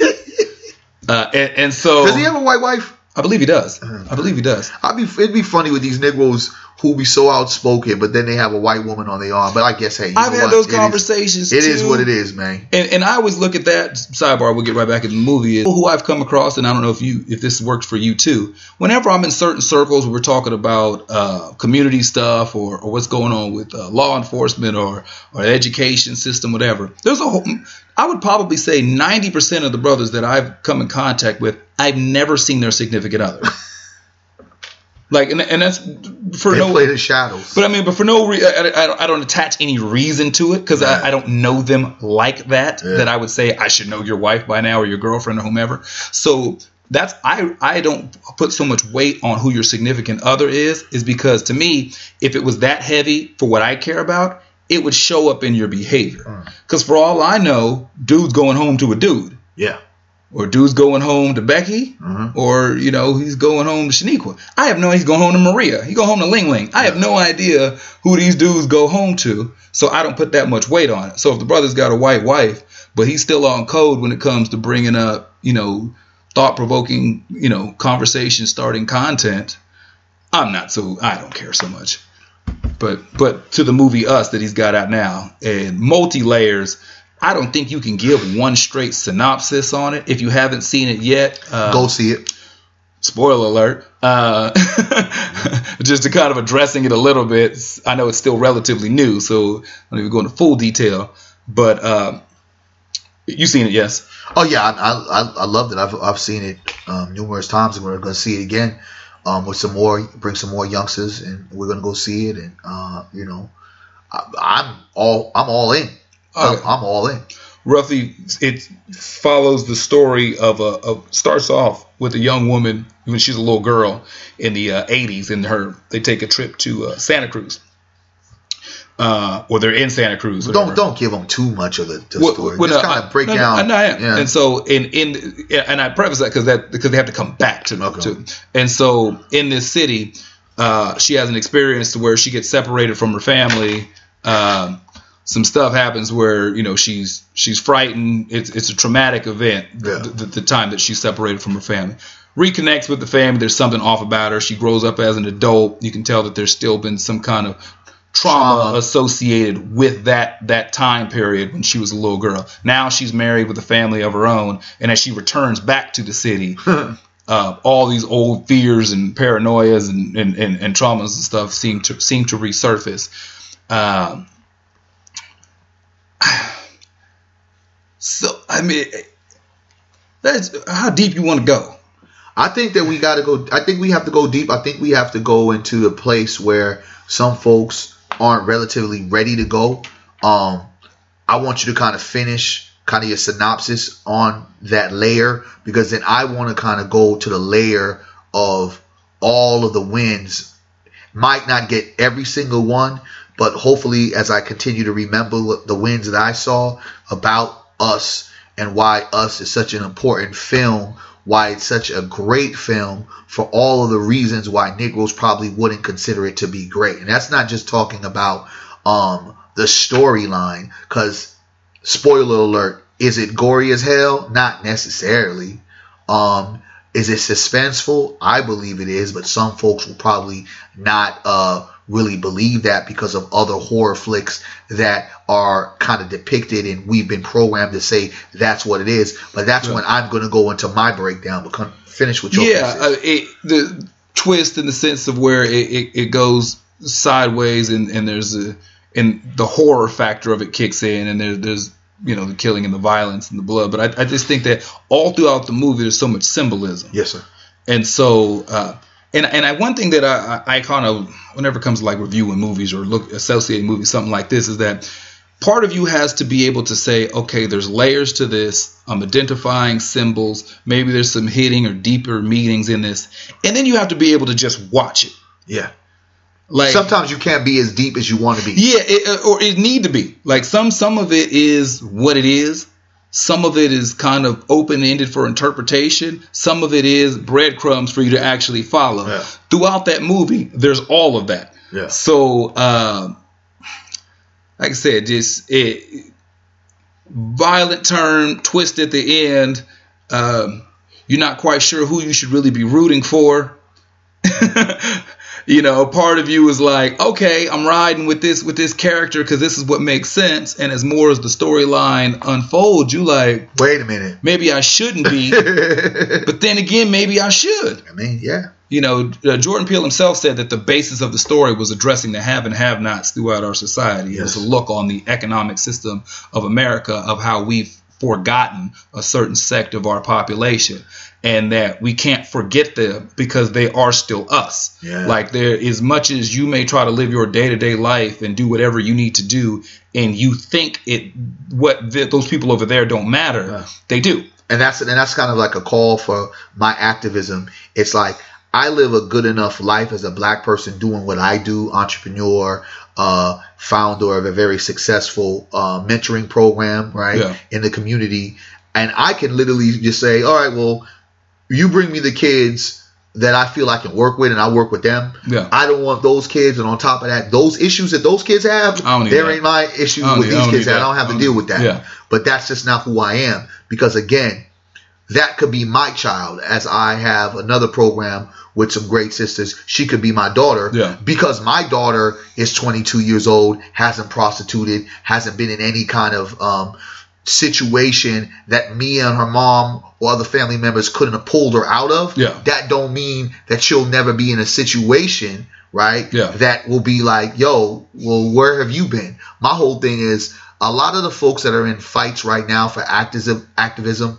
S1: uh, and, and so
S2: Does he have a white wife?
S1: I believe he does. I believe he does.
S2: I'd be it'd be funny with these Negroes who be so outspoken, but then they have a white woman on their arm. But I guess hey, you
S1: I've
S2: know
S1: had
S2: what?
S1: those
S2: It is-
S1: conversations.
S2: It is
S1: too.
S2: what it is, man.
S1: And, and I always look at that sidebar. We'll get right back in the movie. Is who I've come across, and I don't know if you if this works for you too. Whenever I'm in certain circles, where we're talking about uh, community stuff or, or what's going on with uh, law enforcement or or education system, whatever. There's a whole. I would probably say 90% of the brothers that I've come in contact with, I've never seen their significant other. like, and, and that's for
S2: They
S1: no
S2: play the shadows.
S1: but I mean, but for no reason, I, I, don't, I don't attach any reason to it because
S2: Right.
S1: I, I don't know them like that.
S2: Yeah.
S1: That I would say I should know your wife by now or your girlfriend or whomever. So that's I I don't put so much weight on who your significant other is, is because to me, if it was that heavy for what I care about, it would show up in your behavior.
S2: Mm.
S1: Because for all I know, dude's going home to a dude,
S2: yeah.
S1: Or dude's going home to Becky,
S2: Mhm.
S1: or you know he's going home to Shaniqua. I have no idea he's going home to Maria. He go home to Ling Ling. I have no idea who these dudes go home to, so I don't put that much weight on it. So if the brother's got a white wife, but he's still on code when it comes to bringing up you know thought provoking you know conversation starting content, I'm not so I don't care so much. But but to the movie Us that he's got out now and multi layers. I don't think you can give one straight synopsis on it if you haven't seen it yet. Uh,
S2: Go see it.
S1: spoiler alert. Uh, just to kind of addressing it a little bit. I know it's still relatively new, so I don't even go into full detail. But uh, You seen it? Yes.
S2: Oh yeah, I I, I loved it. I've I've seen it um, numerous times, and we're going to see it again um, with some more, bring some more youngsters, and we're going to go see it. And uh, you know, I, am all I'm all in. I'm, I'm, all in.
S1: Roughly, it follows the story of a of, starts off with a young woman when she's a little girl in the uh, 80s, and her they take a trip to uh, Santa Cruz uh, or they're in Santa Cruz.
S2: Don't don't give them too much of the, the well, story. Well, Just kind of break
S1: no,
S2: down.
S1: No, yeah. And so in in and I preface that because that because they have to come back to, okay. to and so in this city, uh, she has an experience to where she gets separated from her family. Um, some stuff happens where you know she's she's frightened. It's it's a traumatic event. Yeah. The, the time that she's separated from her family reconnects with the family. There's something off about her. She grows up as an adult. You can tell that there's still been some kind of trauma, trauma, associated with that that time period when she was a little girl. Now she's married with a family of her own, and as she returns back to the city, uh, all these old fears and paranoias and, and, and, and, traumas and stuff seem to seem to resurface. Um, so I mean, that's how deep you want to go.
S2: I think that we got to go. I think we have to go deep. I think we have to go into a place where some folks aren't relatively ready to go, um, I want you to kind of finish kind of your synopsis on that layer because then I want to kind of go to the layer of all of the wins. Might not get every single one, but hopefully, as I continue to remember the wins that I saw about us and why us is such an important film why it's such a great film for all of the reasons why Negroes probably wouldn't consider it to be great. And that's not just talking about um, the storyline, because spoiler alert, is it gory as hell? Not necessarily. Um, is it suspenseful? I believe it is, but some folks will probably not uh, really believe that because of other horror flicks that are kind of depicted and we've been programmed to say that's what it is. But that's yeah. when I'm going to go into my breakdown. But come, finish with your
S1: yeah, uh, it, the twist in the sense of where it, it, it goes sideways and, and there's a and the horror factor of it kicks in and there, there's you know the killing and the violence and the blood. But I, I just think that all throughout the movie there's so much symbolism.
S2: Yes, sir.
S1: And so. Uh, and and I, one thing that I, I kind of whenever it comes to like reviewing movies or look associating movies something like this is that part of you has to be able to say okay there's layers to this. I'm identifying symbols. Maybe there's some hitting or deeper meanings in this. And then you have to be able to just watch it.
S2: Yeah. Like sometimes you can't be as deep as you want to be.
S1: Yeah it, uh, or it need to be. Like some some of it is what it is some of it is kind of open ended for interpretation. Some of it is breadcrumbs for you to actually follow. Yeah. Throughout that movie, there's all of that.
S2: Yeah.
S1: So, uh, like I said, just it, violent turn, twist at the end. Um, you're not quite sure who you should really be rooting for. you know, part of you is like, okay, I'm riding with this with this character because this is what makes sense. And as more as the storyline unfolds, you like,
S2: wait a minute,
S1: maybe I shouldn't be, but then again, maybe I should.
S2: I mean, yeah.
S1: You know, uh, Jordan Peele himself said that the basis of the story was addressing the have and have-nots throughout our society. Yes. It was a look on the economic system of America, of how we've forgotten a certain sect of our population and that we can't forget them because they are still us.
S2: Yeah.
S1: Like there, as much as you may try to live your day to day life and do whatever you need to do, and you think it, what the, those people over there don't matter, yeah. they do.
S2: And that's and that's kind of like a call for my activism. It's like I live a good enough life as a black person doing what I do, entrepreneur, uh, founder of a very successful uh, mentoring program, right, yeah. in the community. And I can literally just say, all right, well, you bring me the kids that I feel I can work with and I work with them.
S1: Yeah.
S2: I don't want those kids. And on top of that, those issues that those kids have, there that. ain't my issues with need, these kids. I don't have to deal with that.
S1: Yeah.
S2: But that's just not who I am. Because again, that could be my child as I have another program with some great sisters. She could be my daughter
S1: yeah.
S2: because my daughter is 22 years old, hasn't prostituted, hasn't been in any kind of, um, situation that me and her mom or other family members couldn't have pulled her out of,
S1: yeah.
S2: that don't mean that she'll never be in a situation, right?
S1: Yeah.
S2: That will be like, yo, well, where have you been? My whole thing is a lot of the folks that are in fights right now for activism, activism,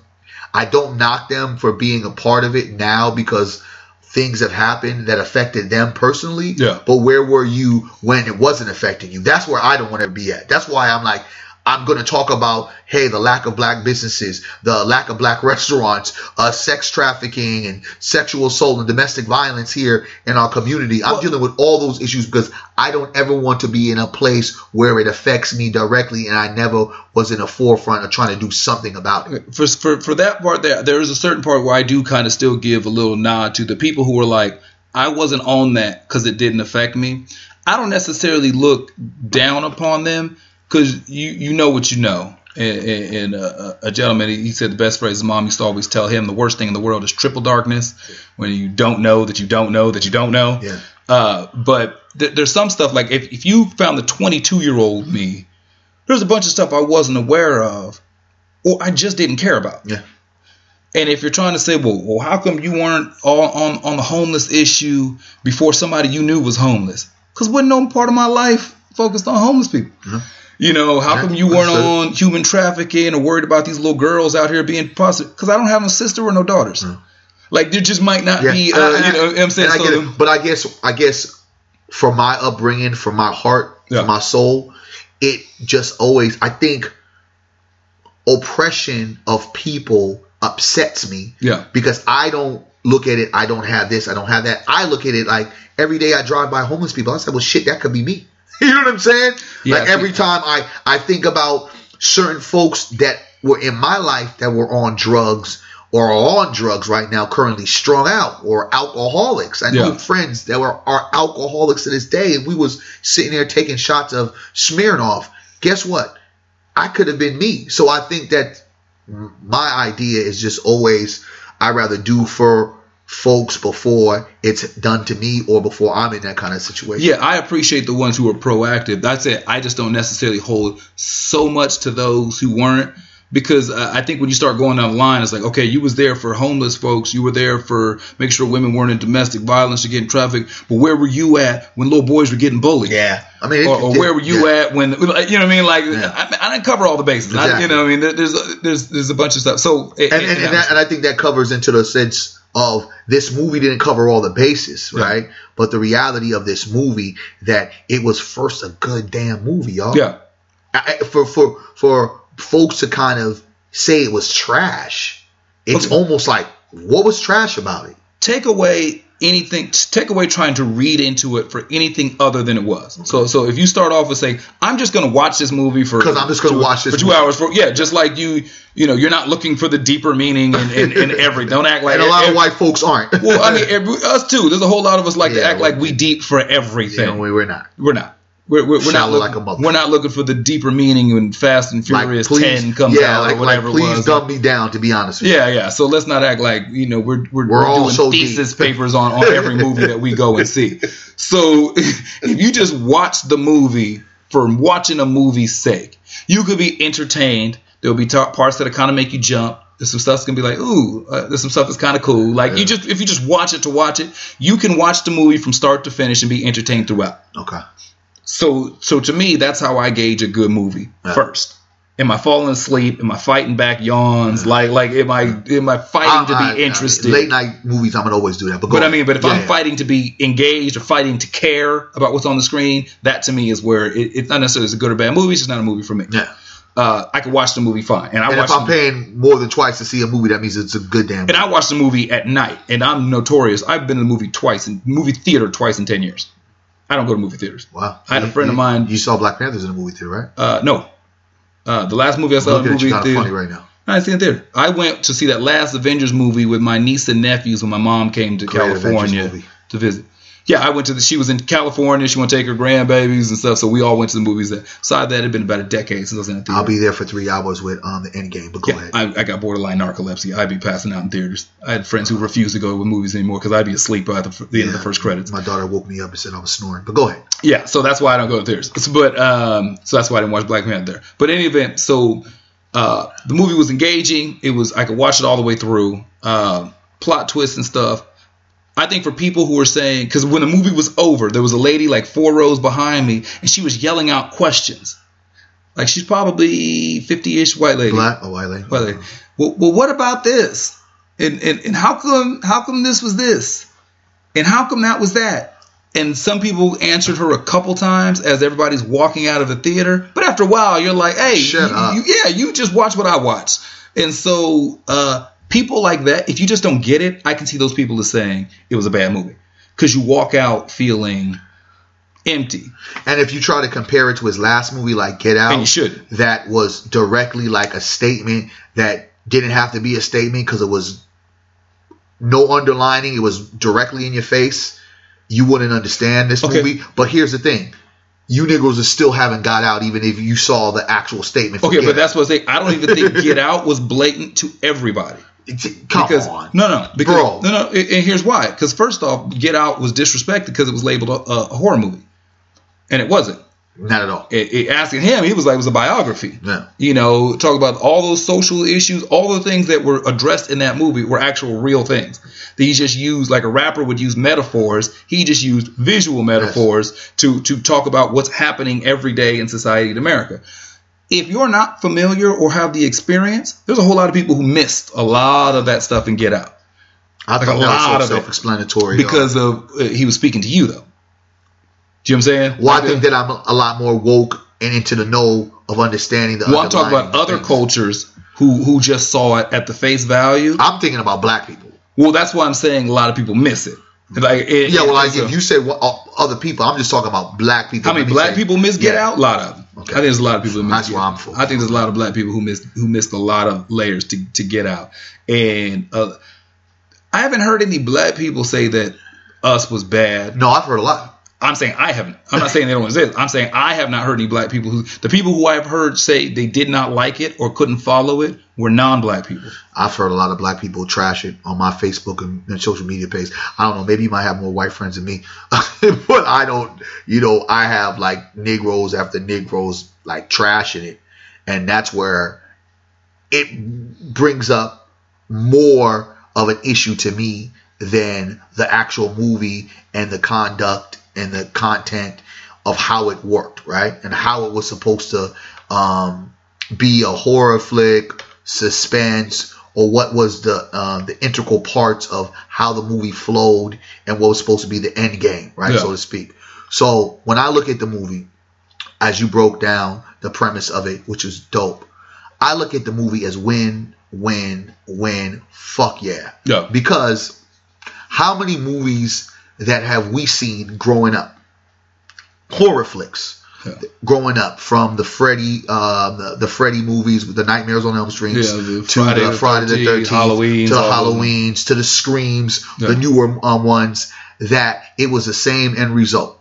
S2: I don't knock them for being a part of it now because things have happened that affected them personally.
S1: Yeah.
S2: But where were you when it wasn't affecting you? That's where I don't want to be at. That's why I'm like, I'm going to talk about, hey, the lack of black businesses, the lack of black restaurants, uh, sex trafficking and sexual assault and domestic violence here in our community. I'm
S1: Well-
S2: dealing with all those issues because I don't ever want to be in a place where it affects me directly and I never was in the forefront of trying to do something about it.
S1: for, for for that part there there is a certain part where I do kind of still give a little nod to the people who were like I wasn't on that because it didn't affect me. I don't necessarily look down upon them because you you know what you know. And, and and, uh, a gentleman, he said the best phrase his mom used to always tell him: the worst thing in the world is triple darkness, when you don't know that you don't know that you don't know.
S2: Yeah.
S1: Uh, but th- there's some stuff like if, if you found the 22 year old me, there's a bunch of stuff I wasn't aware of, or I just didn't care about.
S2: Yeah.
S1: And if you're trying to say, well, well, how come you weren't all on on the homeless issue before somebody you knew was homeless? Because wasn't no part of my life focused on homeless people. You know, how come you weren't on human trafficking or worried about these little girls out here being prostitutes? Because I don't have a sister or no daughters. Like there just might not
S2: Yeah.
S1: be, uh,
S2: I-
S1: you know,
S2: I-
S1: what I'm saying.
S2: and I get
S1: the-
S2: it. But I guess I guess from my upbringing, from my heart,
S1: Yeah.
S2: from my soul, it just always I think oppression of people upsets me
S1: yeah,
S2: because I don't look at it. I don't have this. I don't have that. I look at it like every day I drive by homeless people. I say, well, shit, that could be me. you know what I'm saying?
S1: Yeah,
S2: like every time I I think about certain folks that were in my life that were on drugs or are on drugs right now, currently strung out or alcoholics. I know
S1: Yeah.
S2: friends that were are alcoholics to this day, and we was sitting there taking shots of Smirnoff. Guess what? I could have been me. So I think that my idea is just always I rather do for folks before it's done to me or before I'm in that kind of situation.
S1: yeah. I appreciate the ones who are proactive. That's it. I just don't necessarily hold so much to those who weren't. Because uh, I think when you start going down the line, it's like, okay, you was there for homeless folks, you were there for make sure women weren't in domestic violence or getting trafficked, but where were you at when little boys were getting bullied?
S2: Yeah. I mean,
S1: or, or where were you
S2: yeah.
S1: at when you know what I mean? Like
S2: Yeah.
S1: I, I didn't cover all the bases. I,
S2: Exactly.
S1: you know what I mean? There's there's there's a bunch of stuff. So
S2: and, and, and, that, and I think that covers into the sense of this movie didn't cover all the bases,
S1: Yeah.
S2: right? But the reality of this movie that it was first a good damn movie, y'all.
S1: yeah,
S2: I- I- for for for folks to kind of say it was trash, it's
S1: Okay.
S2: almost like what was trash about it?
S1: take away anything. Take away trying to read into it for anything other than it was. So so if you start off with saying I'm just going to watch this movie for
S2: because I'm just gonna
S1: two-
S2: watch this
S1: for two
S2: movie.
S1: hours. For, yeah, just like you you know you're not looking for the deeper meaning in, in, in every. Don't act like
S2: And a lot
S1: every-
S2: of white folks aren't.
S1: Well, I mean, every, us too. There's a whole lot of us like to act like we deep for everything.
S2: know, we- we're not.
S1: We're not. We're, we're, we're not looking,
S2: like
S1: we're not looking for the deeper meaning when Fast and Furious
S2: please,
S1: 10 comes
S2: yeah,
S1: out
S2: like,
S1: or whatever
S2: like,
S1: it
S2: please
S1: was.
S2: dumb me down. To be honest, with you.
S1: Yeah, yeah. So let's not act like you know we're we're,
S2: We're all
S1: doing
S2: so
S1: thesis
S2: deep.
S1: papers on, on every movie that we go and see. So if you just watch the movie for watching a movie's sake, you could be entertained. There'll be ta- parts that kind of make you jump. There's some stuff's gonna be like, ooh, uh, there's some stuff that's kind of cool. Like you just if you just watch it to watch it, you can watch the movie from start to finish and be entertained throughout.
S2: Okay.
S1: So so to me, that's how I gauge a good movie
S2: Yeah.
S1: first. Am I falling asleep? Am I fighting back yawns? Like like am I am I fighting to be
S2: I- I-
S1: interested?
S2: late night movies, I'm gonna always do that. But,
S1: but I mean, but if
S2: Yeah,
S1: I'm fighting to be engaged or fighting to care about what's on the screen, that to me is where it, it's not necessarily a good or bad movie. It's just not a movie for me.
S2: yeah.
S1: Uh, I can watch the movie fine, and I
S2: And
S1: watch
S2: if I'm paying more than twice to see a movie, that means it's a good damn.
S1: and I watch the movie at night, and I'm notorious. I've been in the movie twice in movie theater twice in ten years. I don't go to movie theaters.
S2: Wow.
S1: I had a
S2: You-
S1: friend of mine-
S2: You saw Black Panthers in a movie theater, right?
S1: Uh, no, uh, the last movie I saw in
S2: a you
S1: movie
S2: kind of
S1: theater.
S2: funny right now.
S1: I didn't see it there. I went to see that last Avengers movie with my niece and nephews when my mom came to
S2: Great
S1: California to visit. Yeah, I went to the. She was in California. She wanted to take her grandbabies and stuff, so we all went to the movies. There. Besides that, it had been about a decade since I was in a theater.
S2: I'll be there for three hours with um the Endgame. But go
S1: yeah,
S2: ahead.
S1: I, I got borderline narcolepsy. I'd be passing out in theaters. I had friends who refused to go with movies anymore because I'd be asleep by the, the end of the first credits.
S2: My daughter woke me up and said I was snoring. But go ahead.
S1: Yeah, so that's why I don't go to theaters. But um, so that's why I didn't watch Black Panther. But in any event, so uh, the movie was engaging. It was I could watch it all the way through. Uh, plot twists and stuff. I think for people who were saying because when the movie was over, there was a lady like four rows behind me, and she was yelling out questions. Like she's probably 50-ish white lady.
S2: Black or white lady?
S1: White lady. Well, well, what about this? And, and and how come how come this was this? And how come that was that? And some people answered her a couple times as everybody's walking out of the theater. But after a while, you're like, hey,
S2: Shut
S1: you-
S2: up.
S1: you- yeah, you just watch what I watch. And so uh, people like that, if you just don't get it, I can see those people as saying it was a bad movie because you walk out feeling empty,
S2: And if you try to compare it to his last movie, like Get Out,
S1: and you should.
S2: that was directly like a statement that didn't have to be a statement because it was no underlining. It was directly in your face. You wouldn't understand this
S1: Okay.
S2: movie. But here's the thing. You are still haven't got out even if you saw the actual statement.
S1: Okay, but
S2: Out.
S1: that's what I say. I don't even think Get Out was blatant to everybody.
S2: Come
S1: because
S2: on.
S1: no, no, because
S2: Bro.
S1: no, no, and here's why. Because first off, Get Out was disrespected because it was labeled a, a horror movie, and it wasn't.
S2: Not at all.
S1: It, it, asking him, he was like it was a biography.
S2: No.
S1: You know, talk about all those social issues, all the things that were addressed in that movie were actual real things. That he just used like a rapper would use metaphors. He just used visual metaphors to to talk about what's happening every day in society in America. If you're not familiar or have the experience, there's a whole lot of people who missed a lot of that stuff and Get Out
S2: I
S1: Like
S2: thought
S1: a lot
S2: was
S1: of
S2: self-explanatory.
S1: because of uh, he was speaking to you though. Do you know what I'm saying?
S2: well, I
S1: Like,
S2: think that I'm a lot more woke and into the know of understanding the.
S1: Well, I'm talking about other
S2: things.
S1: cultures who who just saw it at the face value.
S2: I'm thinking about black people.
S1: Well, that's why I'm saying a lot of people miss it. Like, it,
S2: Yeah, well, like if you say what, uh, other people, I'm just talking about black people.
S1: how many black
S2: say-
S1: people miss Get
S2: Yeah.
S1: Out? A lot of them.
S2: Okay.
S1: I think there's a lot of people who miss.
S2: That's where I'm for.
S1: I think there's a lot of black people who missed who missed a lot of layers to to Get Out, and uh, I haven't heard any black people say that Us was bad.
S2: No, I've heard a lot.
S1: I'm saying I haven't. I'm not saying they don't exist. I'm saying I have not heard any black people who the people who I've heard say they did not like it or couldn't follow it were non-black people.
S2: I've heard a lot of black people trash it on my Facebook and, and social media page. I don't know. Maybe you might have more white friends than me, but I don't. You know, I have like Negroes after Negroes like trashing it, and that's where it brings up more of an issue to me than the actual movie and the conduct and the content of how it worked, right? And how it was supposed to um, be a horror flick, suspense, or what was the uh, the integral parts of how the movie flowed and what was supposed to be the end game, right,
S1: Yeah.
S2: so to speak. So when I look at the movie, as you broke down the premise of it, which is dope, I look at the movie as win, win, win. Fuck yeah,
S1: Yeah.
S2: because how many movies that have we seen growing up? Horror flicks.
S1: Yeah.
S2: Growing up, from the Freddy, uh, the, the Freddy movies, the Nightmares on Elm Street,
S1: Yeah,
S2: to
S1: Friday
S2: the Friday the
S1: 13th,
S2: Thirteenth,
S1: Halloweens,
S2: to the
S1: all of them.
S2: Halloweens, to the Screams,
S1: Yeah.
S2: the newer um, ones. That it was the same end result.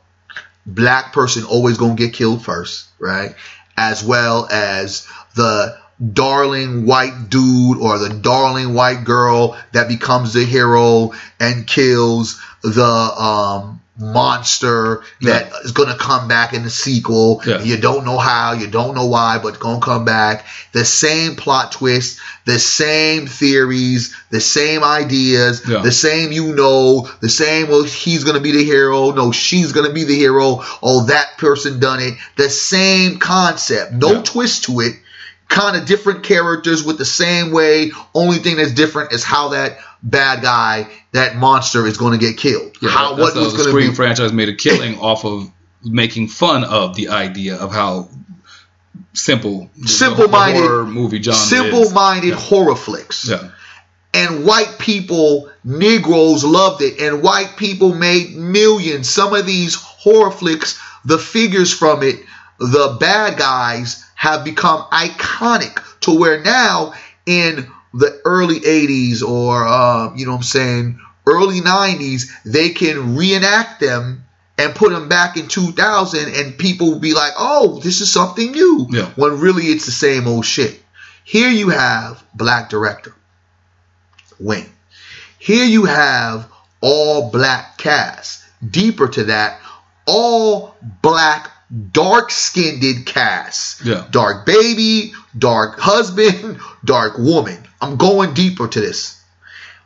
S2: Black person always gonna get killed first, right? As well as the darling white dude or the darling white girl that becomes the hero and kills the um, monster that is going to come back in the sequel.
S1: Yeah.
S2: You don't know how, you don't know why, but going to come back. The same plot twist, the same theories, the same ideas,
S1: Yeah.
S2: the same you know, the same, well, he's going to be the hero. No, she's going to be the hero. Oh, that person done it. The same concept. No
S1: Yeah.
S2: twist to it kind of different characters with the same way. Only thing that's different is how that bad guy, that monster, is going to get killed.
S1: Yeah,
S2: how what was going to be?
S1: franchise made a killing off of making fun of the idea of how simple
S2: Simple-minded-
S1: horror movie genre.
S2: Simple-minded
S1: Yeah.
S2: horror flicks.
S1: Yeah.
S2: and white people, Negroes loved it, and white people made millions. Some of these horror flicks, the figures from it, the bad guys have become iconic to where now in the early 80s or, uh, you know what I'm saying, early 90s, they can reenact them and put them back in 2000 and people will be like, oh, this is something new.
S1: Yeah.
S2: When really it's the same old shit. Here you have black director win. Here you have all black cast. Deeper to that, all black dark skinned cast.
S1: Yeah.
S2: Dark baby, dark husband, dark woman. I'm going deeper to this.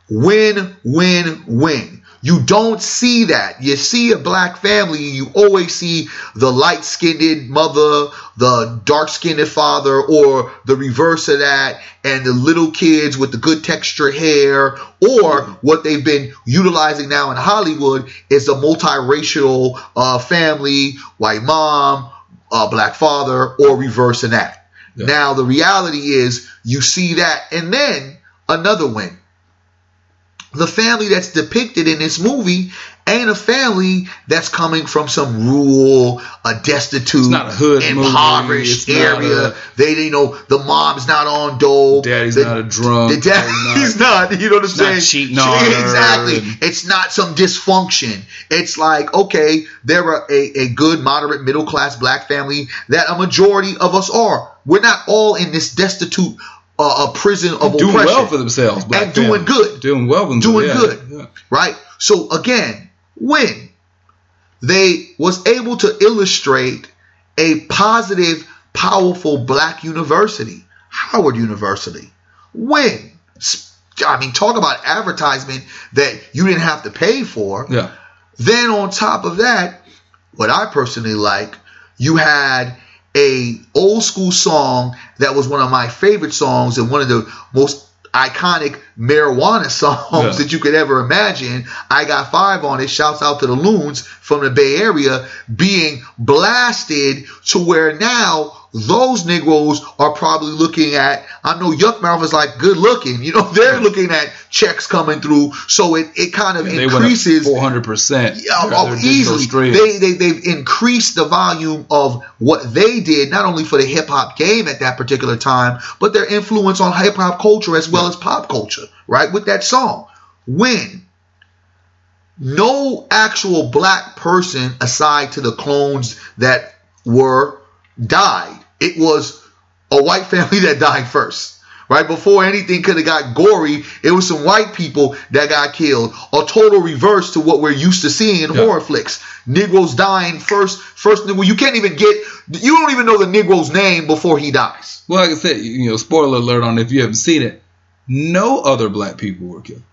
S2: Win, win, win. You don't see that. You see a black family, you always see the light skinned mother, the dark skinned father, or the reverse of that, and the little kids with the good texture hair, or what they've been utilizing now in Hollywood is a multiracial uh, family, white mom, uh, black father, or reverse of that.
S1: Yeah.
S2: Now, the reality is you see that, and then another win the family that's depicted in this movie ain't a family that's coming from some rural, a destitute,
S1: not a
S2: impoverished
S1: not
S2: area.
S1: a-
S2: they, you know, the mom's not on dope.
S1: Daddy's
S2: the,
S1: not a drunk.
S2: The daddy's not, You know what I'm
S1: not
S2: saying?
S1: cheating on
S2: Exactly.
S1: and-
S2: It's not some dysfunction. It's like okay, they're a, a good, moderate, middle class black family that a majority of us are. We're not all in this destitute uh, a prison of
S1: doing
S2: oppression
S1: well for themselves, black
S2: and doing
S1: families.
S2: good
S1: doing well, for themselves,
S2: Doing
S1: yeah,
S2: good.
S1: yeah.
S2: right? So again, when they was able to illustrate a positive, powerful black university, Howard University, when I mean, talk about advertisement that you didn't have to pay for.
S1: Yeah.
S2: Then on top of that, what I personally like, you had a old school song that was one of my favorite songs and one of the most iconic marijuana songs
S1: Yeah.
S2: that you could ever imagine. I got five on it. Shouts out to the Luniz from the Bay Area being blasted to where now those Negroes are probably looking at. I know Yukmouth is like good looking. You know, they're looking at checks coming through. So it, it kind of increases.
S1: 400%.
S2: Yeah,
S1: Their-
S2: oh,
S1: digital
S2: easily. They, they they've increased the volume of what they did, not only for the hip hop game at that particular time, but their influence on hip hop culture as well as pop culture, right? With that song. When no actual black person aside to the clones that were died. It was a white family that died first. Right before anything could have got gory, it was some white people that got killed. A total reverse to what we're used to seeing in
S1: Yeah.
S2: horror flicks. Negroes dying first. First, well, you can't even get. You don't even know the Negro's name before he dies.
S1: Well, like I said, you know, spoiler alert on if you haven't seen it, no other black people were killed.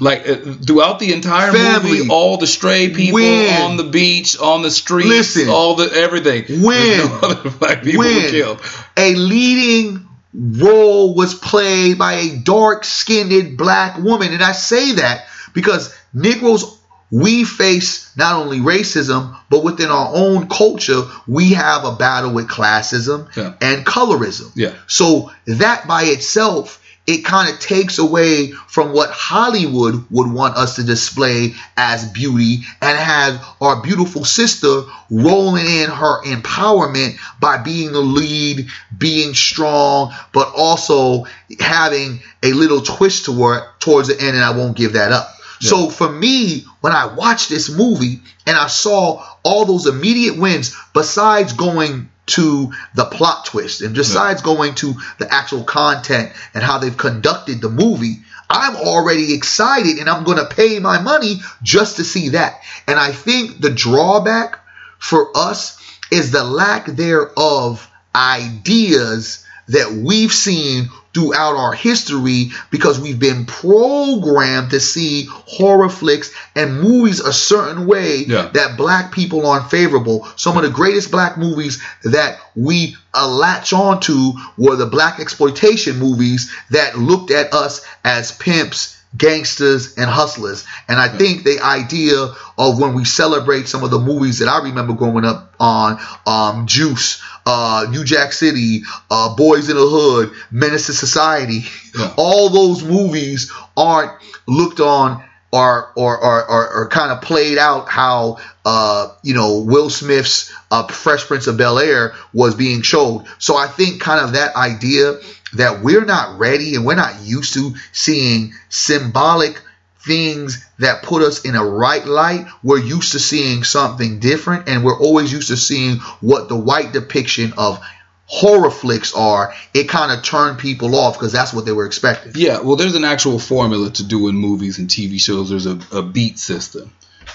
S1: Like uh, throughout the entire
S2: Family.
S1: movie, all the stray people on the beach, on the streets,
S2: Listen.
S1: all the everything.
S2: When?
S1: no other black people were
S2: When?
S1: killed.
S2: a leading role was played by a dark skinned black woman. And I say that because Negroes, we face not only racism, but within our own culture, we have a battle with classism
S1: Yeah.
S2: and colorism.
S1: Yeah.
S2: So that by itself, it kind of takes away from what Hollywood would want us to display as beauty and has our beautiful sister rolling in her empowerment by being the lead, being strong, but also having a little twist toward towards the end, and I won't give that up. So for me, when I watched this movie and I saw all those immediate wins, besides going to the plot twist and besides going to the actual content and how they've conducted the movie, I'm already excited and I'm going to pay my money just to see that. And I think the drawback for us is the lack thereof ideas that we've seen throughout our history because we've been programmed to see horror flicks and movies a certain way
S1: Yeah.
S2: that black people aren't favorable. Some of the greatest black movies that we uh, latch onto were the black exploitation movies that looked at us as pimps, gangsters, and hustlers. And I think the idea of when we celebrate some of the movies that I remember growing up on, um, Juice, uh, New Jack City, uh, Boys in the Hood, Menace to Society,
S1: Yeah.
S2: all those movies aren't looked on or or or, or, or kind of played out how uh, you know Will Smith's uh, Fresh Prince of Bel Air was being showed. So I think kind of that idea that we're not ready and we're not used to seeing symbolic things that put us in a right light. We're used to seeing something different, and we're always used to seeing what the white depiction of horror flicks are. It kind of turned people off because that's what they were expecting.
S1: Yeah, well, there's an actual formula to do in movies and TV shows. There's a, a beat system,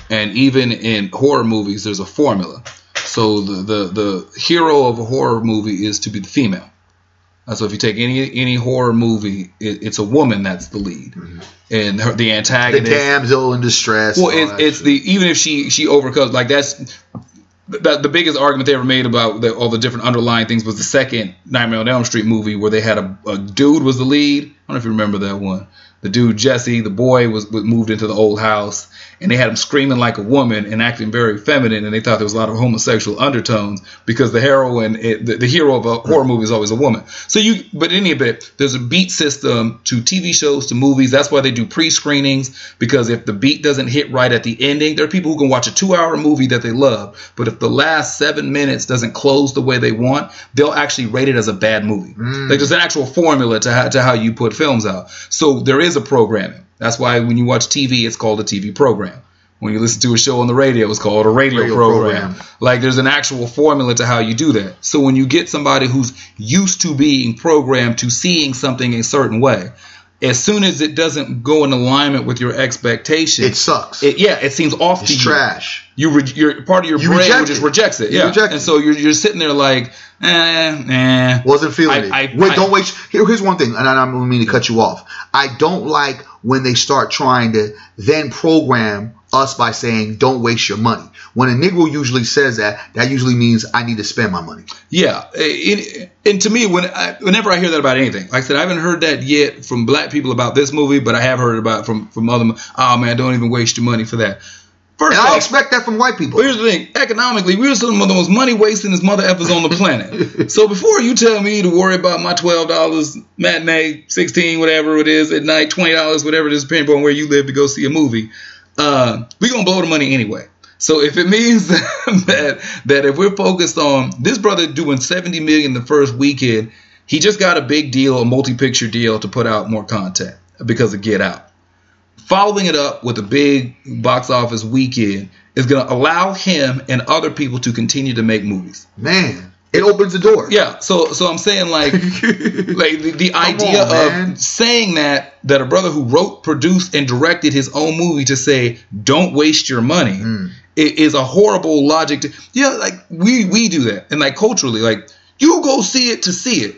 S1: and even in horror movies, there's a formula. So the, the the hero of a horror movie is to be the female, Uh, so if you take any any horror movie, it, it's a woman that's the lead, and her, the
S2: Mm-hmm. The
S1: antagonist.
S2: damsel in distress.
S1: well, it's, it's the even if she she overcomes like that's the, the biggest argument they ever made about the, all the different underlying things was the second Nightmare on Elm Street movie where they had a, a dude was the lead. I don't know if you remember that one. The dude Jesse, the boy, was, was moved into the old house, and they had him screaming like a woman and acting very feminine, and they thought there was a lot of homosexual undertones because the heroine, it, the, the hero of a horror movie is always a woman. So you, but in any event, there's a beat system to TV shows to movies. That's why they do pre-screenings because if the beat doesn't hit right at the ending, there are people who can watch a two-hour movie that they love, but if the last seven minutes doesn't close the way they want, they'll actually rate it as a bad movie. Mm. Like there's an actual formula to how, to how you put films out. So there is a programming. That's why when you watch TV, it's called a TV program. When you listen to a show on the radio, it's called a radio,
S2: Radio
S1: program.
S2: program.
S1: Like there's an actual formula to how you do that. So when you get somebody who's used to being programmed to seeing something a certain way, as soon as it doesn't go in alignment with your expectations,
S2: It sucks.
S1: It, yeah, it seems off
S2: it's
S1: to you.
S2: trash.
S1: You re- your part of your
S2: You
S1: brain
S2: reject
S1: just
S2: it.
S1: rejects it.
S2: You
S1: yeah,
S2: reject
S1: and so you're you're sitting there like, eh, eh.
S2: Wasn't feeling
S1: I-
S2: it.
S1: I-
S2: Wait,
S1: I-
S2: don't waste. Here, here's one thing, and I don't mean to cut you off. I don't like when they start trying to then program us by saying, "Don't waste your money." When a Negro usually says that, that usually means I need to spend my money.
S1: Yeah, it, and to me, when I, whenever I hear that about anything, like I said, I haven't heard that yet from black people about this movie, but I have heard about it from from other. Oh man, don't even waste your money for that. First
S2: And I expect that from white people.
S1: Here's the thing. Economically, we're some of the most money wasting as mother effers on the planet. so before you tell me to worry about my twelve dollars matinee, sixteen, whatever it is at night, twenty dollars, whatever it is, depending on where you live to go see a movie, uh, we're gonna blow the money anyway. So if it means that that if we're focused on this brother doing seventy million the first weekend, he just got a big deal, a multi-picture deal to put out more content because of Get Out following it up with a big box office weekend is going to allow him and other people to continue to make movies.
S2: Man, it opens the door.
S1: Yeah, so so I'm saying like like the, the idea
S2: on, man.
S1: of saying that that a brother who wrote, produced, and directed his own movie to say don't waste your money
S2: Mm.
S1: is a horrible logic. To, yeah, like we we do that, and like culturally, like you go see it to see it,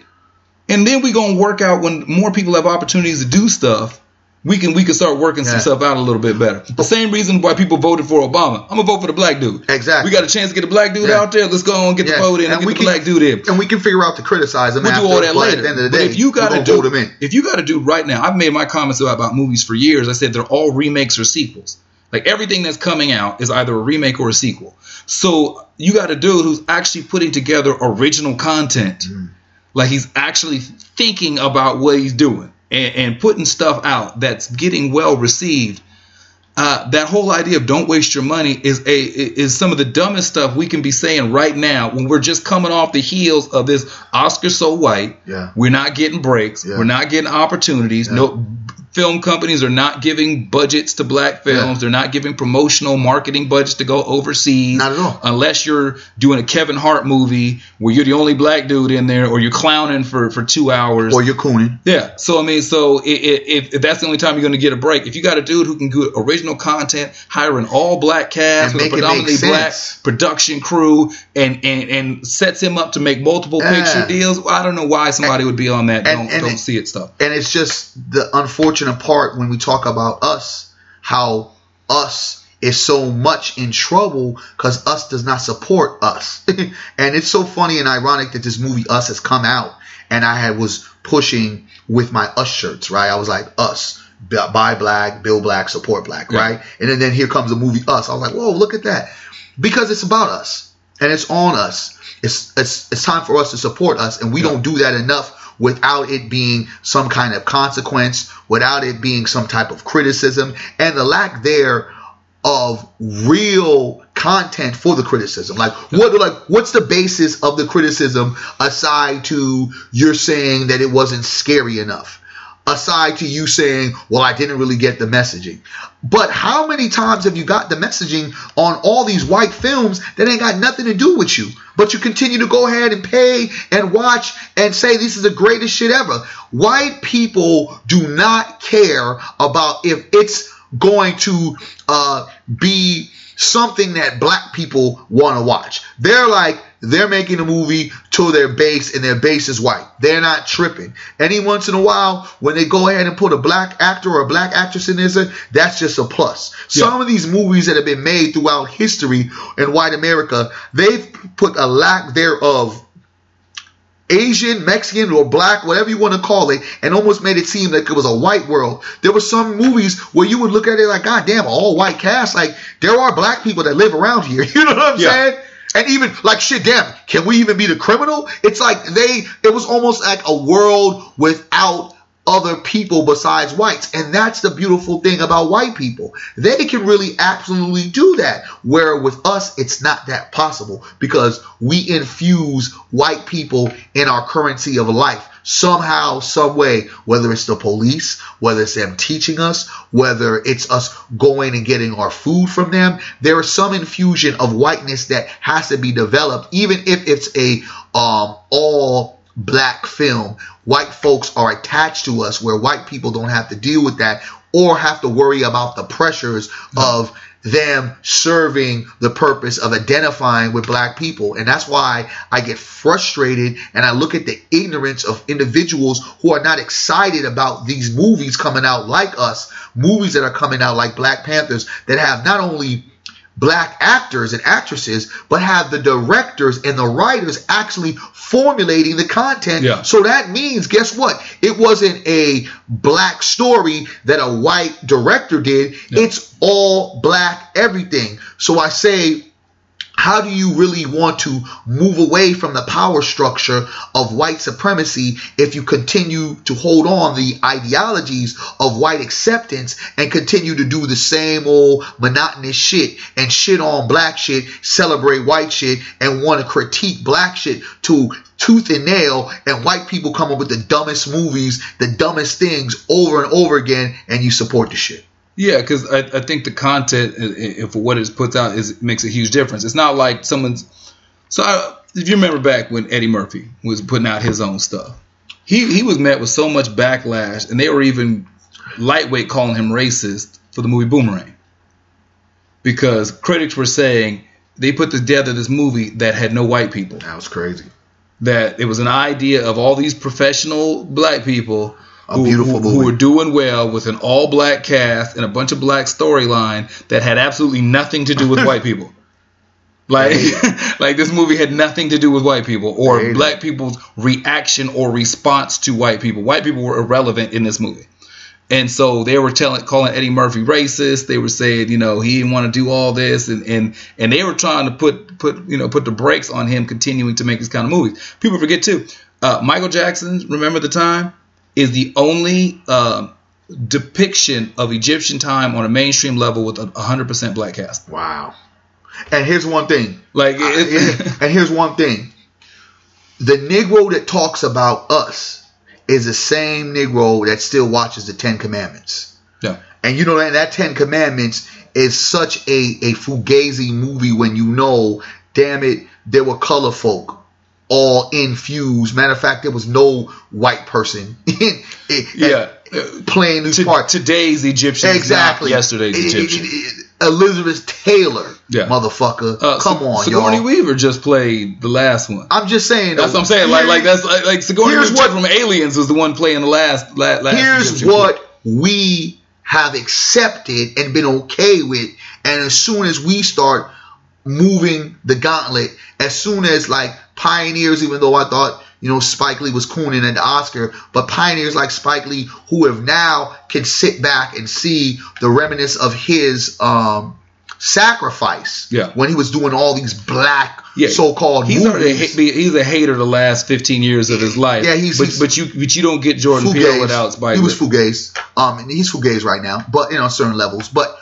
S1: and then we gonna work out when more people have opportunities to do stuff. We can we can start working some stuff out a little bit better. The same reason why people voted for Obama. I'm gonna vote for the black dude.
S2: Exactly.
S1: We got a chance to get a black dude
S2: Yeah.
S1: out there. Let's go and get the
S2: Yeah.
S1: vote in and,
S2: And
S1: get
S2: we
S1: the
S2: can-
S1: black dude in.
S2: and we can figure out to criticize him
S1: We'll do all that later.
S2: at the end of the
S1: but
S2: day,
S1: if you got
S2: we're
S1: to
S2: gonna
S1: do
S2: vote him in.
S1: if you got to do right now, I've made my comments about, about movies for years. I said they're all remakes or sequels. Like everything that's coming out is either a remake or a sequel. So you got a dude who's actually putting together original content.
S2: Mm.
S1: Like he's actually thinking about what he's doing and, and putting stuff out that's getting well received. Uh, that whole idea of don't waste your money is a is some of the dumbest stuff we can be saying right now when we're just coming off the heels of this Oscar so white.
S2: Yeah.
S1: We're not getting breaks.
S2: Yeah.
S1: We're not getting opportunities.
S2: Yeah.
S1: No film companies are not giving budgets to black films. They're not giving promotional marketing budgets to go overseas.
S2: Not at all.
S1: Unless you're doing a Kevin Hart movie where you're the only black dude in there or you're clowning for, for two hours.
S2: Or you're cooning.
S1: Yeah. So I mean, so i- i- if, if that's the only time you're going to get a break, if you got a dude who can do original content, hire an all black cast with a
S2: make it make
S1: predominantly black production crew, and, and and sets him up to make multiple
S2: Yeah.
S1: picture deals, well, I don't know why somebody would be on that.
S2: and-
S1: don't
S2: and
S1: don't
S2: it-
S1: see it stuff.
S2: And it's just the unfortunate part when we talk about us, how us is so much in trouble because us does not support us. and it's so funny and ironic that this movie Us has come out and I had was pushing with my Us shirts, right? I was like Us. Buy black, build black, support black,
S1: Yeah.
S2: right? And then, then here comes the movie Us. I was like, whoa, look at that. Because it's about us and it's on us. It's it's it's time for us to support us, and we don't do that enough without it being some kind of consequence, without it being some type of criticism, and the lack there of real content for the criticism. Like what like what's the basis of the criticism aside to you're saying that it wasn't scary enough? Aside to you saying, well, I didn't really get the messaging. But how many times have you got the messaging on all these white films that ain't got nothing to do with you? But you continue to go ahead and pay and watch and say this is the greatest shit ever. White people do not care about if it's going to uh, be something that black people want to watch. They're like, they're making a movie to their base and their base is white. They're not tripping. Any once in a while, when they go ahead and put a black actor or a black actress in there, that's just a plus.
S1: Yeah.
S2: Some of these movies that have been made throughout history in white America, they've put a lack thereof Asian, Mexican, or black, whatever you want to call it, and almost made it seem like it was a white world. There were some movies where you would look at it like, God damn, all white cast. Like, there are black people that live around here. You know what I'm
S1: Yeah.
S2: saying? And even like shit, damn, can we even be the criminal? It's like they, it was almost like a world without other people besides whites. And that's the beautiful thing about white people. They can really absolutely do that. Where with us, it's not that possible because we infuse white people in our currency of life somehow, some way, whether it's the police, whether it's them teaching us, whether it's us going and getting our food from them, there is some infusion of whiteness that has to be developed, even if it's a um, all black film. White folks are attached to us where white people don't have to deal with that or have to worry about the pressures of them serving the purpose of identifying with black people. And that's why I get frustrated and I look at the ignorance of individuals who are not excited about these movies coming out like us, movies that are coming out like Black Panthers that have not only black actors and actresses, but have the directors and the writers actually formulating the content.
S1: Yeah.
S2: So that means, guess what? It wasn't a black story that a white director did. It's all black everything. So I say, how do you really want to move away from the power structure of white supremacy if you continue to hold on the ideologies of white acceptance and continue to do the same old monotonous shit and shit on black shit, celebrate white shit, and want to critique black shit to tooth and nail, and white people come up with the dumbest movies, the dumbest things over and over again, and you support the shit.
S1: Yeah, because I, I think the content for what it puts out is makes a huge difference. It's not like someone's. So I, if you remember back when Eddie Murphy was putting out his own stuff, he he was met with so much backlash, and they were even lightweight calling him racist for the movie Boomerang, because critics were saying they put together this movie that had no white people
S2: That was crazy.
S1: that it was an idea of all these professional black people
S2: A
S1: who,
S2: beautiful
S1: who, who were doing well with an all black cast and a bunch of black storyline that had absolutely nothing to do with white people. Like, like this movie had nothing to do with white people or
S2: it.
S1: black people's reaction or response to white people. White people were irrelevant in this movie. And so they were telling, calling Eddie Murphy racist. They were saying, you know, he didn't want to do all this, and and and they were trying to put put you know put the brakes on him continuing to make this kind of movies. People forget too. Uh, Michael Jackson, remember the time, is the only uh, depiction of Egyptian time on a mainstream level with a 100% black cast.
S2: Wow. And here's one thing.
S1: Like,
S2: I- and here's one thing. The Negro that talks about us is the same Negro that still watches the Ten Commandments.
S1: yeah,
S2: And you know that that Ten Commandments is such a, a fugazi movie when you know, damn it, there were color folk all infused. Matter of fact, there was no white person
S1: yeah.
S2: playing these
S1: To,
S2: parts.
S1: today's Egyptian
S2: Exactly.
S1: yesterday's
S2: It-
S1: Egyptian.
S2: it- it- Elizabeth Taylor,
S1: Yeah.
S2: motherfucker.
S1: Uh,
S2: Come on,
S1: Sigourney
S2: y'all.
S1: Weaver just played the last one.
S2: I'm just saying.
S1: That's
S2: though,
S1: what I'm saying. Like, like that's like, like Sigourney
S2: here's
S1: Weaver
S2: what-
S1: from Aliens was the one playing the last. last, last
S2: here's
S1: Egyptian
S2: what we have accepted and been okay with. And as soon as we start moving the gauntlet, as soon as like pioneers, even though I thought you know Spike Lee was cooning the Oscar, but pioneers like Spike Lee who have now can sit back and see the remnants of his um sacrifice
S1: Yeah.
S2: when he was doing all these black
S1: Yeah.
S2: so-called
S1: He's
S2: movies.
S1: ha- he's a hater the last 15 years of his life.
S2: Yeah, he's-
S1: but,
S2: he's-
S1: but you but you don't get Jordan Peele without Spike.
S2: He was
S1: Lee.
S2: fugazi. Um, and he's fugazi right now, but you know certain levels. But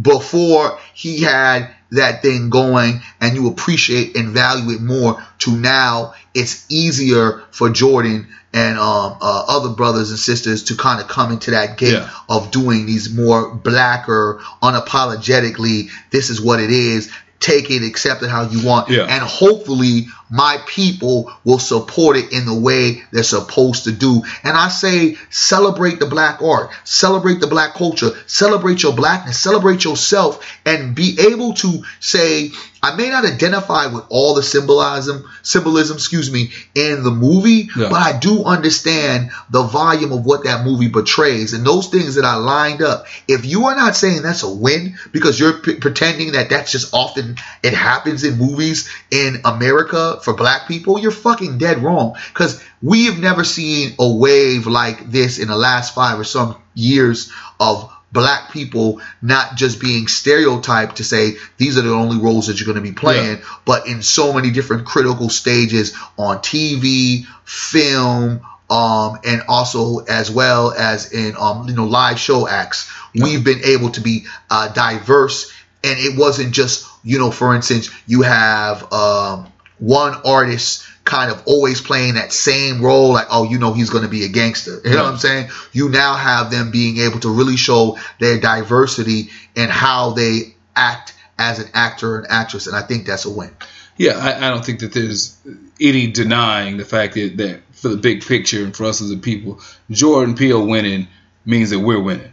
S2: before he had that thing going, and you appreciate and value it more. To now, it's easier for Jordan and um, uh, other brothers and sisters to kind of come into that gate
S1: Yeah.
S2: of doing these more blacker, unapologetically. This is what it is. Take it, accept it how you want,
S1: Yeah.
S2: and hopefully my people will support it in the way they're supposed to do. And I say, celebrate the black art, celebrate the black culture, celebrate your blackness, celebrate yourself, and be able to say, I may not identify with all the symbolism, symbolism, excuse me, in the movie,
S1: Yeah.
S2: but I do understand the volume of what that movie portrays and those things that I lined up. If you are not saying that's a win because you're p- pretending that that's just often it happens in movies in America for black people, you're fucking dead wrong. Because we have never seen a wave like this in the last five or some years of black people not just being stereotyped to say these are the only roles that you're going to be playing, but in so many different critical stages on TV, film, um, and also as well as in um, you know live show acts. We've been able to be uh, diverse, and it wasn't just you know, for instance, you have um, one artist kind of always playing that same role, like oh, you know, he's going to be a gangster. You know what I'm saying? You now have them being able to really show their diversity and how they act as an actor and actress, and I think that's a win.
S1: Yeah, I, I don't think that there's any denying the fact that, that for the big picture and for us as a people, Jordan Peele winning means that we're winning.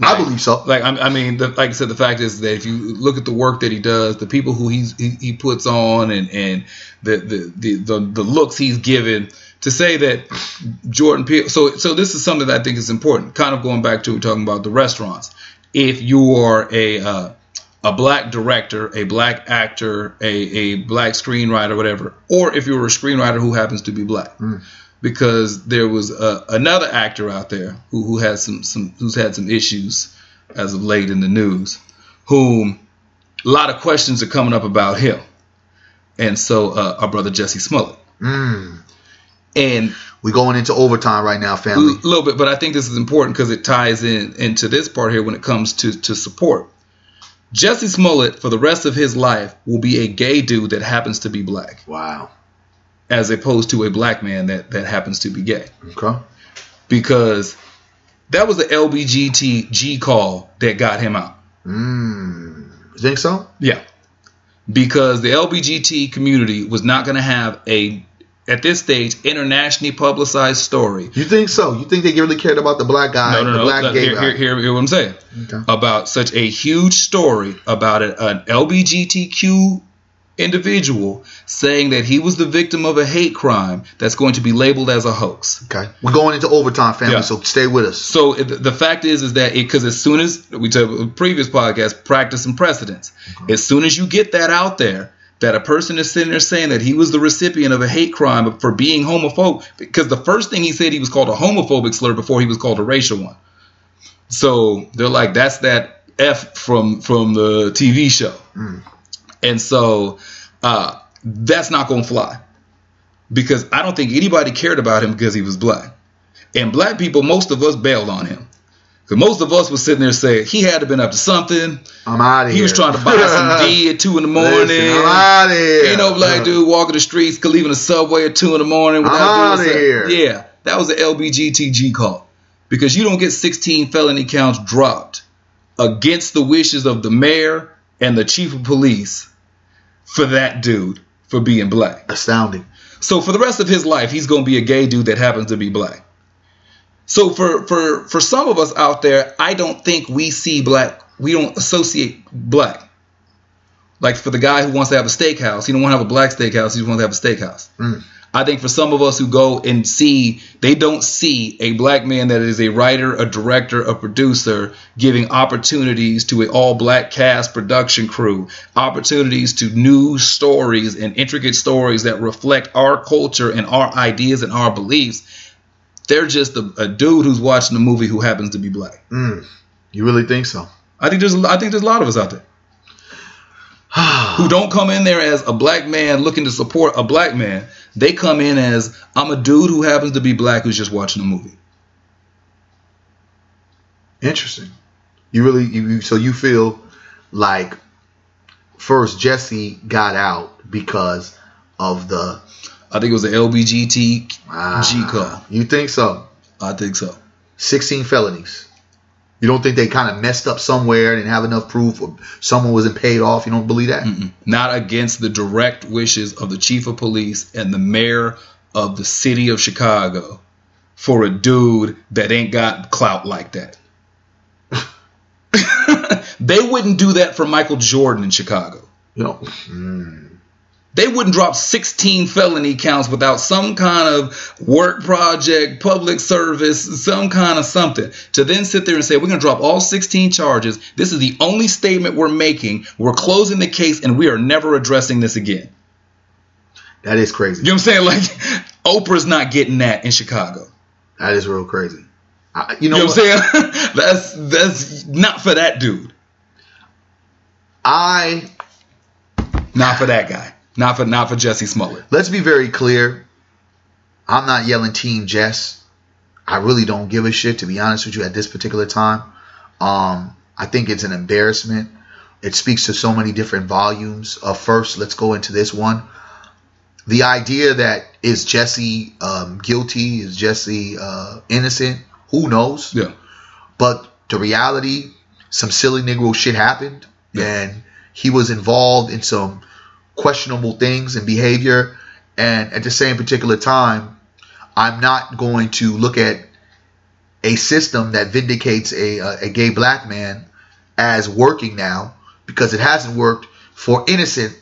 S2: I believe so.
S1: Like I, I mean, the, like I said, the fact is that if you look at the work that he does, the people who he's, he he puts on, and and the the the the, the looks he's given, to say that Jordan Peele. So so this is something that I think is important. Kind of going back to talking about the restaurants. If you are a uh, a black director, a black actor, a, a black screenwriter, whatever, or if you're a screenwriter who happens to be black, because there was a, another actor out there who, who has some, some who's had some issues as of late in the news, whom a lot of questions are coming up about him, and so uh, our brother Jesse Smollett,
S2: Mm.
S1: and
S2: We're going into overtime right now, family.
S1: a little bit, but I think this is important because it ties in into this part here when it comes to to support. Jesse Smollett, for the rest of his life, will be a gay dude that happens to be black,
S2: Wow.
S1: As opposed to a black man that that happens to be gay,
S2: Okay.
S1: because that was the LBGTG call that got him out.
S2: Mm. You think so?
S1: Yeah. Because the LBGT community was not going to have a, at this stage, internationally publicized story.
S2: You think so? You think they really cared about the black guy,
S1: No, no,
S2: the
S1: no.
S2: black
S1: Look,
S2: gay guy?
S1: here, here, here what I'm saying.
S2: Okay.
S1: About such a huge story about a, an LBGTQ individual saying that he was the victim of a hate crime that's going to be labeled as a hoax.
S2: Okay. We're going into overtime, family,
S1: Yeah.
S2: so stay with us.
S1: So the fact is, is that because as soon as we took a previous podcast, practice and precedence, as soon as you get that out there, that a person is sitting there saying that he was the recipient of a hate crime for being homophobic, because the first thing he said he was called a homophobic slur before he was called a racial one. So they're like, that's that F from from the TV show, mm. And so uh, that's not gonna fly because I don't think anybody cared about him because he was black. And black people, most of us bailed on him. Because most of us was sitting there saying he had to have been up to something.
S2: I'm out of here.
S1: He was trying to buy some D at two in the morning.
S2: Listen, I'm out of here.
S1: Ain't no black dude walking the streets, could leaving the subway at two in the morning.
S2: I'm outta
S1: something.
S2: here.
S1: Yeah, that was the LBGTG call. Because you don't get 16 felony counts dropped against the wishes of the mayor and the chief of police for that dude for being black.
S2: Astounding.
S1: So for the rest of his life, he's going to be a gay dude that happens to be black. So for for for some of us out there, I don't think we see black. We don't associate black. Like for the guy who wants to have a steakhouse, he don't want to have a black steakhouse. He just wants to have a steakhouse.
S2: Mm.
S1: I think for some of us who go and see, they don't see a black man that is a writer, a director, a producer, giving opportunities to an all black cast production crew, opportunities to new stories and intricate stories that reflect our culture and our ideas and our beliefs. They're just a, a dude who's watching a movie who happens to be black.
S2: Mm. You really think so?
S1: I think there's a- I think there's a lot of us out there who don't come in there as a black man looking to support a black man. They come in as I'm a dude who happens to be black who's just watching a movie.
S2: Interesting. You really you, so you feel like first Jesse got out because of the
S1: I think it was the LBGT
S2: ah,
S1: G call.
S2: You think so?
S1: I think so.
S2: 16 felonies. You don't think they kind of messed up somewhere and didn't have enough proof or someone wasn't paid off? You don't believe that?
S1: Mm-mm. Not against the direct wishes of the chief of police and the mayor of the city of Chicago for a dude that ain't got clout like that. they wouldn't do that for Michael Jordan in Chicago.
S2: You know, mm,
S1: They wouldn't drop 16 felony counts without some kind of work project, public service, some kind of something. To then sit there and say, we're going to drop all 16 charges. This is the only statement we're making. We're closing the case and we are never addressing this again.
S2: that is crazy.
S1: You know what I'm saying? Like, Oprah's not getting that in Chicago.
S2: That is real crazy. I, you know,
S1: You know
S2: what?
S1: what I'm saying? that's that's not for that dude.
S2: I
S1: Not for that guy. Not for not for Jesse Smollett.
S2: let's be very clear. I'm not yelling Team Jess. I really don't give a shit to be honest with you at this particular time. Um, I think it's an embarrassment. It speaks to so many different volumes. Uh, first, let's go into this one. The idea that is Jesse um, guilty, is Jesse uh, innocent? Who knows?
S1: Yeah.
S2: But the reality, some silly Negro shit happened,
S1: Yeah.
S2: and he was involved in some questionable things and behavior. And at the same particular time, I'm not going to look at a system that vindicates a, a, a gay black man as working now because it hasn't worked for innocent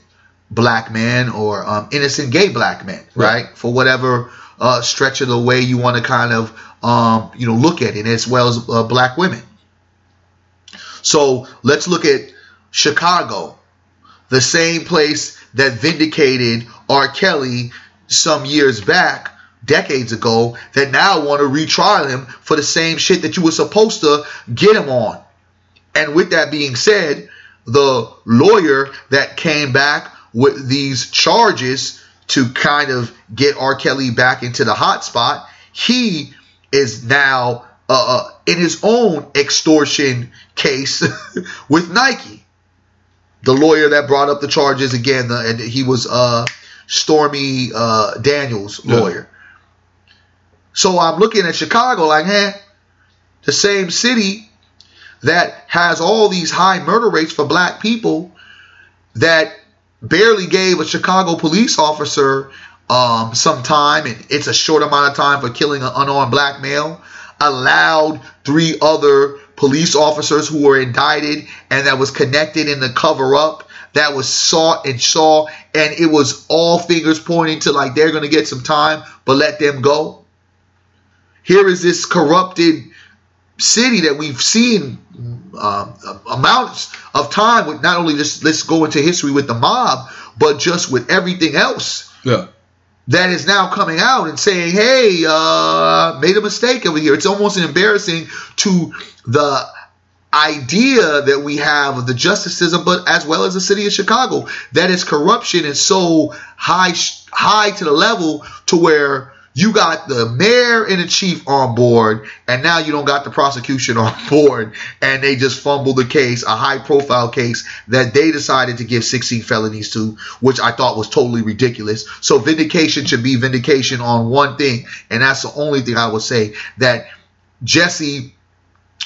S2: black men or um, innocent gay black men,
S1: Right.
S2: right? For whatever uh, stretch of the way you want to kind of um, you know look at it, as well as uh, black women. So let's look at Chicago, the same place that vindicated R. Kelly some years back, decades ago, that now want to retrial him for the same shit that you were supposed to get him on. And with that being said, the lawyer that came back with these charges to kind of get R. Kelly back into the hot spot, he is now uh, uh, in his own extortion case with Nike. The lawyer that brought up the charges again, the, and he was uh, Stormy uh, Daniels'
S1: Yeah.
S2: lawyer. So I'm looking at Chicago like, eh, the same city that has all these high murder rates for black people that barely gave a Chicago police officer um, some time, and it's a short amount of time for killing an unarmed black male, allowed three other police officers who were indicted and that was connected in the cover up that was sought and saw, and it was all fingers pointing to like they're going to get some time, but let them go. Here is this corrupted city that we've seen um, amounts of time with not only this let's go into history with the mob, but just with everything else
S1: Yeah.
S2: That is now coming out and saying, "Hey, uh, made a mistake over here." It's almost embarrassing to the idea that we have of the justice system, but as well as the city of Chicago, that its corruption is so high, high to the level to where you got the mayor and the chief on board, and now you don't got the prosecution on board, and they just fumbled the case, a high profile case that they decided to give 16 felonies to, which I thought was totally ridiculous. So vindication should be vindication on one thing, and that's the only thing I would say that Jesse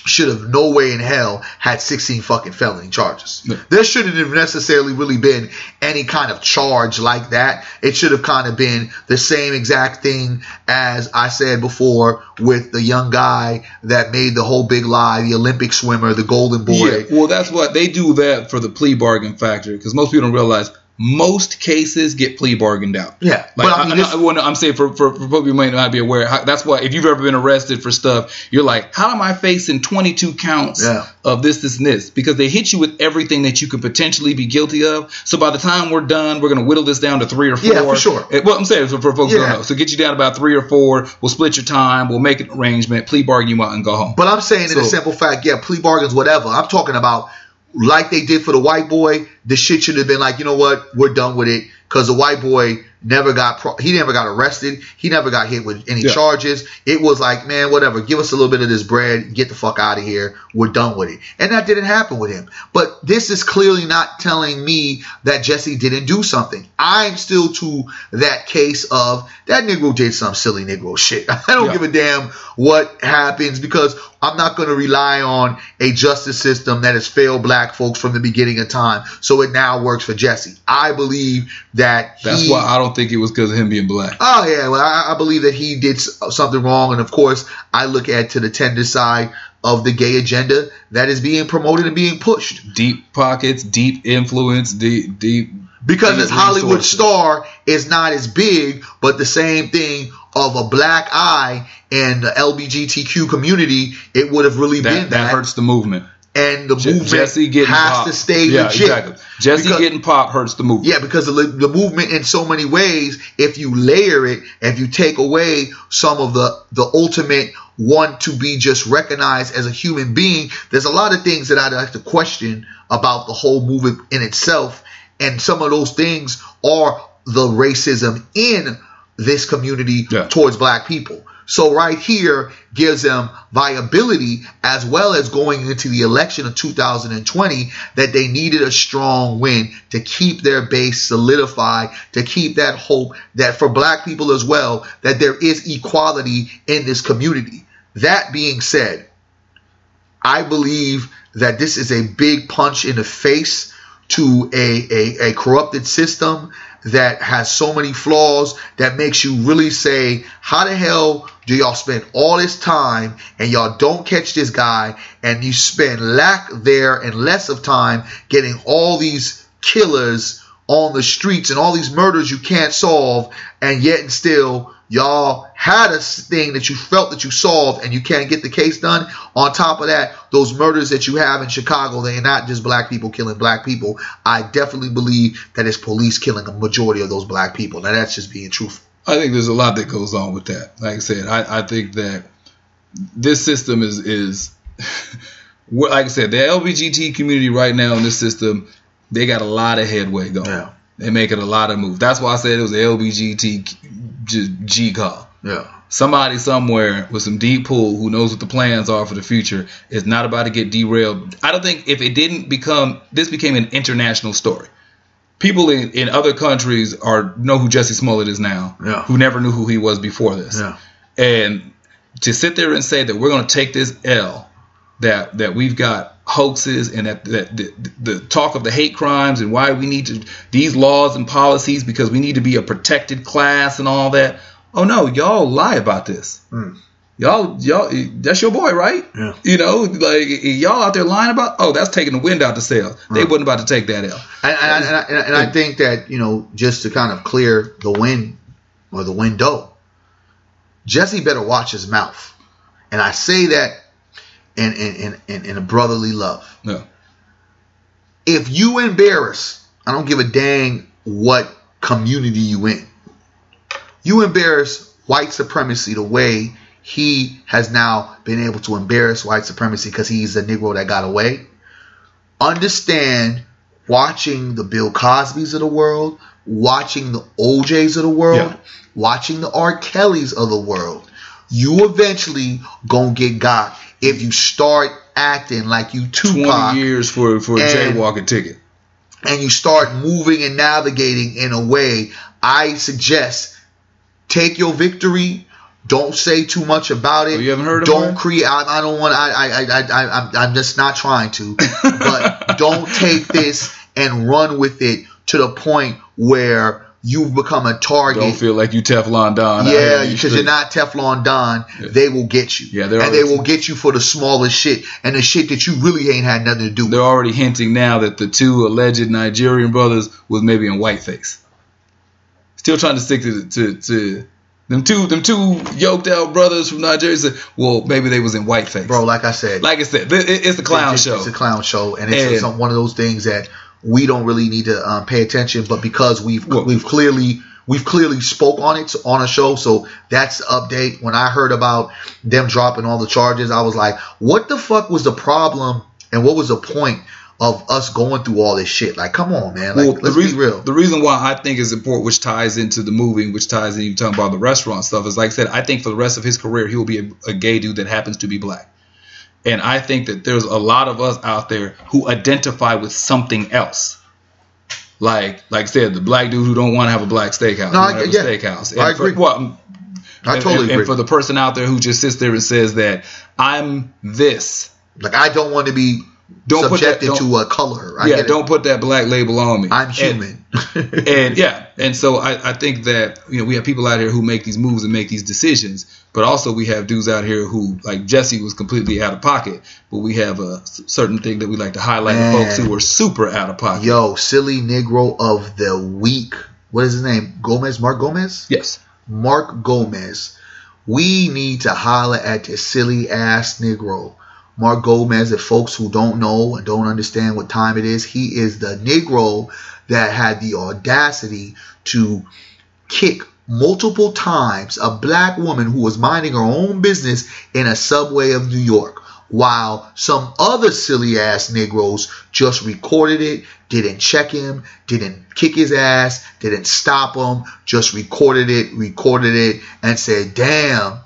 S2: should have no way in hell had 16 fucking felony charges.
S1: Yeah.
S2: There shouldn't have necessarily really been any kind of charge like that. It should have kind of been the same exact thing as I said before with the young guy that made the whole big lie, the Olympic swimmer, the golden boy.
S1: Yeah, well, that's what they do that for the plea bargain factor because most people don't realize most cases get plea bargained out.
S2: Yeah,
S1: Like,
S2: but I mean,
S1: I, I, well, no, I'm saying for, for, for people who might not be aware, how, that's why if you've ever been arrested for stuff, you're like, how am I facing 22 counts
S2: Yeah.
S1: of this, this, and this? Because they hit you with everything that you could potentially be guilty of. So by the time we're done, we're going to whittle this down to three or four.
S2: Yeah, for sure.
S1: Eh, Well, I'm saying for, for folks who don't know. So get you down about three or four. We'll split your time. We'll make an arrangement, plea bargain you out, and go home.
S2: But I'm saying in a simple fact, yeah, plea bargains, whatever. I'm talking about like they did for the white boy. The shit should have been like, you know what, we're done with it because the white boy never got pro- he never got arrested. He never got hit with any
S1: Yeah.
S2: charges. It was like, man, whatever. Give us a little bit of this bread. Get the fuck out of here. We're done with it. And that didn't happen with him. But this is clearly not telling me that Jesse didn't do something. I'm still to that case of that Negro did some silly Negro shit. I don't
S1: Yeah.
S2: give a damn what happens because I'm not going to rely on a justice system that has failed black folks from the beginning of time. So it now works for Jesse. I believe that
S1: That's
S2: he,
S1: why I don't think it was because of him being black.
S2: Oh yeah, well I, I believe that he did something wrong, and of course I look at to the tender side of the gay agenda that is being promoted and being pushed
S1: Deep pockets, deep influence, deep, deep.
S2: because
S1: deep
S2: his Hollywood
S1: resources.
S2: star is not as big, but the same thing of a black eye and the LGBTQ community, it would have really been
S1: That,
S2: that,
S1: that hurts the movement.
S2: And the
S1: Je-
S2: movement
S1: Jesse getting
S2: has
S1: pop.
S2: to stay
S1: yeah,
S2: legit.
S1: exactly. Jesse
S2: Because-
S1: getting pop hurts the movement.
S2: Yeah, because the, the movement in so many ways, if you layer it, if you take away some of the the ultimate want to be just recognized as a human being, there's a lot of things that I'd like to question about the whole movement in itself, and some of those things are the racism in this community
S1: Yeah.
S2: towards black people. So right here gives them viability as well as going into the election of 2020 that they needed a strong win to keep their base solidified, to keep that hope that for black people as well, that there is equality in this community. That being said, I believe that this is a big punch in the face to a, a, a corrupted system that has so many flaws that makes you really say, how the hell do y'all spend all this time and y'all don't catch this guy and you spend lack there and less of time getting all these killers on the streets and all these murders you can't solve and yet and still y'all had a thing that you felt that you solved and you can't get the case done? On top of that those murders that you have in chicago they're not just black people killing black people. I definitely believe that it's police killing a majority of those black people. Now that's just being truthful.
S1: I think there's a lot that goes on with that. Like I said, I, I think that this system is is like I said, the LGBT community right now in this system, they got a lot of headway going.
S2: Yeah.
S1: They making a lot of moves. That's why I said it was a LGBT G, G call.
S2: yeah
S1: Somebody somewhere with some deep pool who knows what the plans are for the future is not about to get derailed. I don't think if it didn't become this became an international story. People in, in other countries are know who Jesse Smollett is now,
S2: Yeah.
S1: who never knew who he was before this.
S2: yeah
S1: And to sit there and say that we're going to take this L, that that we've got hoaxes and that, that the, the talk of the hate crimes and why we need to these laws and policies because we need to be a protected class and all that. Oh no, y'all lie about this.
S2: Mm.
S1: Y'all, y'all, that's your boy, right?
S2: Yeah.
S1: You know, like y'all out there lying about. Oh, that's taking the wind out the sails. They
S2: Right.
S1: wasn't about to take that L.
S2: And, and, and, and, and I think that you know, just to kind of clear the wind or the window, Jesse better watch his mouth, and I say that in, in, in, in a brotherly love.
S1: No.
S2: If you embarrass, I don't give a dang what community you in. You embarrass white supremacy the way he has now been able to embarrass white supremacy because he's a Negro that got away. Understand watching the Bill Cosbys of the world, watching the OJs of the world,
S1: Yeah.
S2: watching the R. Kellys of the world. You eventually gonna get got if you start acting like you Tupac
S1: Twenty years for for a
S2: And-
S1: jaywalking ticket.
S2: and you start moving and navigating in a way, I suggest take your victory. Don't say too much about it.
S1: Oh, you haven't heard of
S2: Don't create. I, I don't want. I, I, I, I, I'm, I'm just not trying to. But don't take this and run with it to the point where you've become a target.
S1: Don't feel like you Teflon Don.
S2: Yeah, because you're not Teflon Don.
S1: Yeah.
S2: They will get you.
S1: Yeah, they're
S2: and they will get you for the smallest shit and the shit that you really ain't had nothing to do with.
S1: They're already hinting now that the two alleged Nigerian brothers was maybe in whiteface. Still trying to stick to to, to them two them two yoked out brothers from Nigeria. Said, well, maybe they was in whiteface.
S2: Bro, like I said,
S1: like I said, it- it's a clown
S2: it's,
S1: show.
S2: It's a clown show, and it's
S1: And-
S2: some, one of those things that we don't really need to um, pay attention. But because we've
S1: Well-
S2: we've clearly we've clearly spoke on it on a show, so that's the update. When I heard about them dropping all the charges, I was like, "What the fuck was the problem, and what was the point of us going through all this shit. Like, come on, man. Like,
S1: well,
S2: let's
S1: the reason,
S2: be real.
S1: The reason why I think is important, which ties into the movie, which ties in even talking about the restaurant stuff, is like I said, I think for the rest of his career, he will be a, a gay dude that happens to be black. And I think that there's a lot of us out there who identify with something else. Like, like I said, the black dude who don't want to have a black steakhouse.
S2: No, I- yeah.
S1: steakhouse. And
S2: I
S1: for-
S2: agree.
S1: well,
S2: I
S1: and-
S2: totally
S1: and,
S2: agree.
S1: and for the person out there who just sits there and says that I'm this,
S2: like, I don't want to be
S1: Don't put that-
S2: to a color. I
S1: yeah, don't put that black label on me.
S2: I'm human.
S1: and yeah, and so I, I think that you know we have people out here who make these moves and make these decisions, but also we have dudes out here who like Jesse was completely out of pocket, but we have a certain thing that we like to highlight
S2: Man.
S1: folks who are super out of pocket.
S2: Yo, silly Negro of the week. What is his name? Gomez? Mark Gomez?
S1: Yes,
S2: Mark Gomez. We need to holler at this silly ass Negro. Mark Gomez, if folks who don't know and don't understand what time it is, he is the Negro that had the audacity to kick multiple times a black woman who was minding her own business in a subway of New York. While some other silly ass Negroes just recorded it, didn't check him, didn't kick his ass, didn't stop him, just recorded it, recorded it, and said, damn,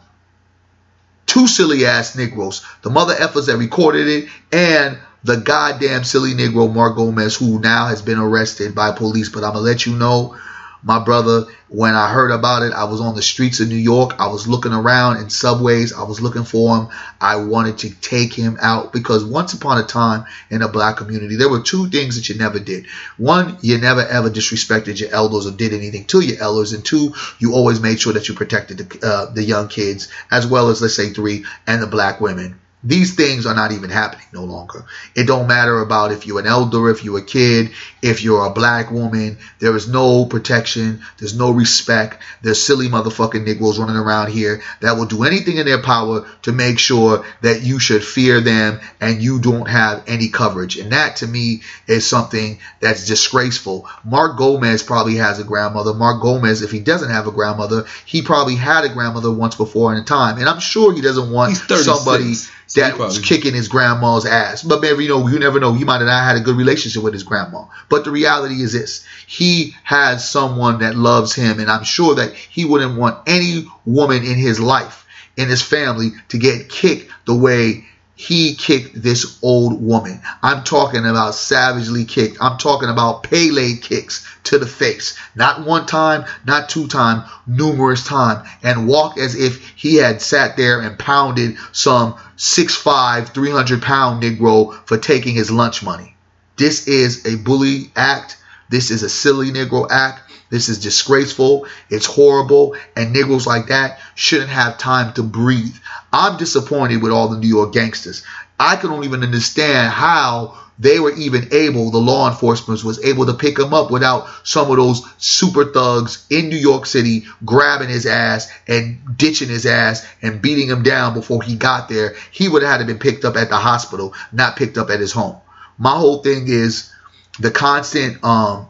S2: two silly ass Negroes, the mother effers that recorded it, and the goddamn silly Negro Mark Gomez, who now has been arrested by police. But I'm gonna let you know, my brother, when I heard about it, I was on the streets of New York. I was looking around in subways. I was looking for him. I wanted to take him out because once upon a time in the black community, there were two things that you never did. One, you never ever disrespected your elders or did anything to your elders, and two, you always made sure that you protected the, uh, the young kids as well as let's say three and the black women. These things are not even happening no longer. It don't matter about if you're an elder, if you're a kid, if you're a black woman. There is no protection. There's no respect. There's silly motherfucking Negroes running around here that will do anything in their power to make sure that you should fear them and you don't have any coverage. And that to me is something that's disgraceful. Mark Gomez probably has a grandmother. Mark Gomez, if he doesn't have a grandmother, he probably had a grandmother once before in a time. And I'm sure he doesn't want
S1: He's 36,
S2: somebody that was kicking his grandma's ass. But maybe you know, you never know. He might have not had a good relationship with his grandma. But the reality is this: he has someone that loves him, and I'm sure that he wouldn't want any woman in his life, in his family, to get kicked the way he kicked this old woman. I'm talking about savagely kicked. I'm talking about Pele kicks to the face. Not one time, not two time, numerous time. And walk as if he had sat there and pounded some 6'5", 300 pound Negro for taking his lunch money. This is a bully act. This is a silly Negro act. This is disgraceful. It's horrible. And Negroes like that shouldn't have time to breathe. I'm disappointed with all the New York gangsters. I don't even understand how they were even able, the law enforcement was able to pick him up without some of those super thugs in New York City grabbing his ass and ditching his ass and beating him down before he got there. He would have had to been picked up at the hospital, not picked up at his home. My whole thing is the constant um,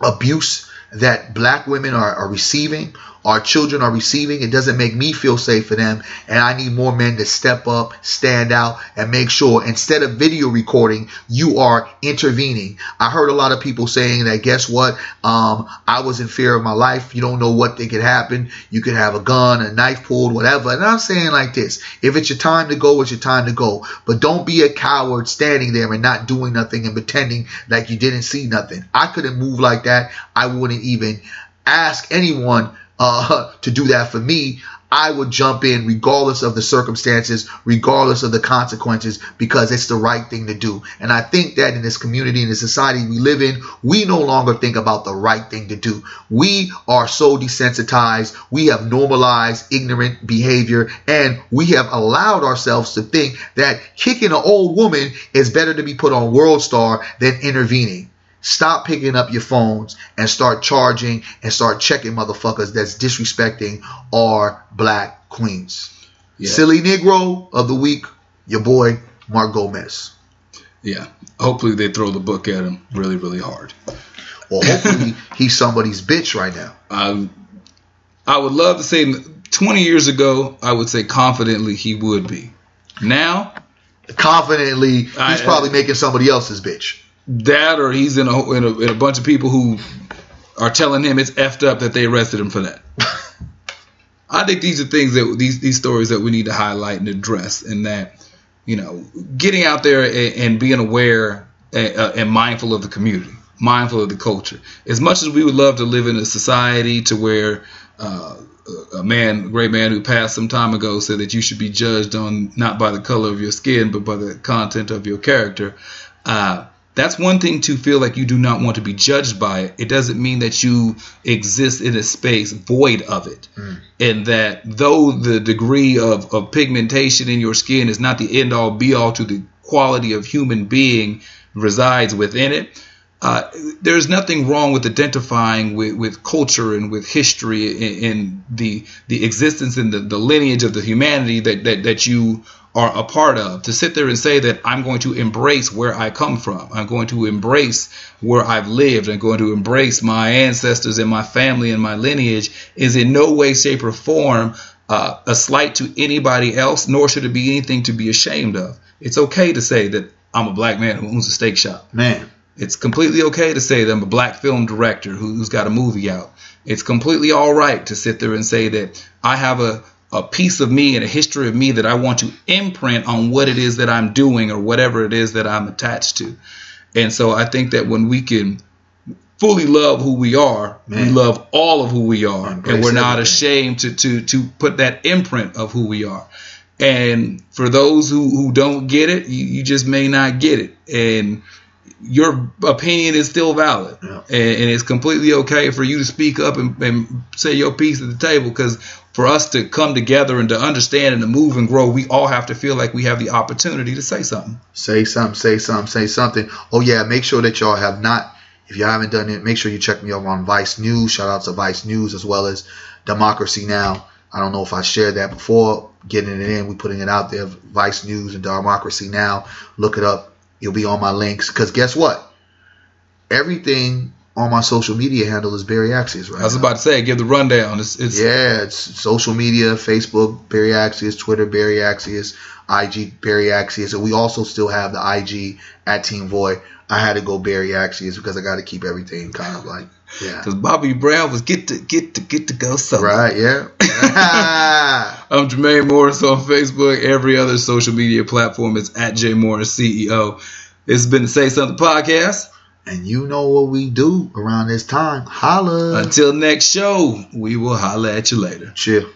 S2: abuse that black women are, are receiving, our children are receiving. It doesn't make me feel safe for them. And I need more men to step up, stand out, and make sure instead of video recording, you are intervening. I heard a lot of people saying that, guess what? Um, I was in fear of my life. You don't know what could happen. You could have a gun, a knife pulled, whatever. And I'm saying like this if it's your time to go, it's your time to go. But don't be a coward standing there and not doing nothing and pretending like you didn't see nothing. I couldn't move like that. I wouldn't even ask anyone uh, to do that for me. I would jump in regardless of the circumstances, regardless of the consequences, because it's the right thing to do. And I think that in this community, in the society we live in, we no longer think about the right thing to do. We are so desensitized. We have normalized ignorant behavior and we have allowed ourselves to think that kicking an old woman is better to be put on World Star than intervening. Stop picking up your phones and start charging and start checking motherfuckers that's disrespecting our black queens.
S1: Yeah.
S2: Silly Negro of the week, your boy Mark Gomez.
S1: Yeah. Hopefully they throw the book at him really, really hard.
S2: Or hopefully he's somebody's bitch right now.
S1: I, I would love to say 20 years ago, I would say confidently he would be. Now,
S2: confidently, he's
S1: I- uh,
S2: probably making somebody else's bitch.
S1: That or he's in a, in a in a bunch of people who are telling him it's effed up that they arrested him for that. I think these are things that these these stories that we need to highlight and address, and that you know, getting out there and, and being aware and, uh, and mindful of the community, mindful of the culture. As much as we would love to live in a society to where uh, a man, a great man who passed some time ago, said that you should be judged on not by the color of your skin, but by the content of your character. Uh, that's one thing to feel like you do not want to be judged by it. It doesn't mean that you exist in a space void of it. And that though the degree of, of pigmentation in your skin is not the end all be all to the quality of human being resides within it, uh, there's nothing wrong with identifying with, with culture and with history and, and the the existence and the, the lineage of the humanity that, that, that you are a part of. To sit there and say that I'm going to embrace where I come from, I'm going to embrace where I've lived, I'm going to embrace my ancestors and my family and my lineage is in no way, shape, or form uh, a slight to anybody else, nor should it be anything to be ashamed of. It's okay to say that I'm a black man who owns a steak shop.
S2: Man,
S1: It's completely okay to say that I'm a black film director who- who's got a movie out. It's completely all right to sit there and say that I have a, a piece of me and a history of me that I want to imprint on what it is that I'm doing or whatever it is that I'm attached to. And so I think that when we can fully love who we are, we love all of who we are,
S2: Embrace
S1: and we're not
S2: everything.
S1: ashamed to, to, to put that imprint of who we are. And for those who, who don't get it, you, you just may not get it. And your opinion is still valid.
S2: Yeah.
S1: And, and it's completely okay for you to speak up and, and say your piece at the table because for us to come together and to understand and to move and grow, we all have to feel like we have the opportunity to say something.
S2: say something, say something, say something. Oh yeah, make sure that y'all have not. If you haven't done it, make sure you check me out on Vice News. Shout out to Vice News as well as Democracy Now. I don't know if I shared that before. Getting it in, We're putting it out there. Vice News and Democracy Now. Look it up. You'll be on my links. Cause guess what? Everything on my social media handle is Barry Axios right
S1: I was
S2: now.
S1: about to say, give the rundown. It's, it's
S2: Yeah, it's social media, Facebook, Barry Axios, Twitter, Barry Axios, IG, Barry Axios. And we also still have the IG at Team Void. I had to go Barry Axios because I got to keep everything kind of like, yeah.
S1: because Bobby Brown was get to get to get to go so.
S2: Right, yeah.
S1: I'm Jermaine Morris on Facebook. Every other social media platform is at J Morris CEO. This has been the Say Something podcast.
S2: And you know what we do around this time. Holla.
S1: Until next show, we will holla at you later.
S2: Chill.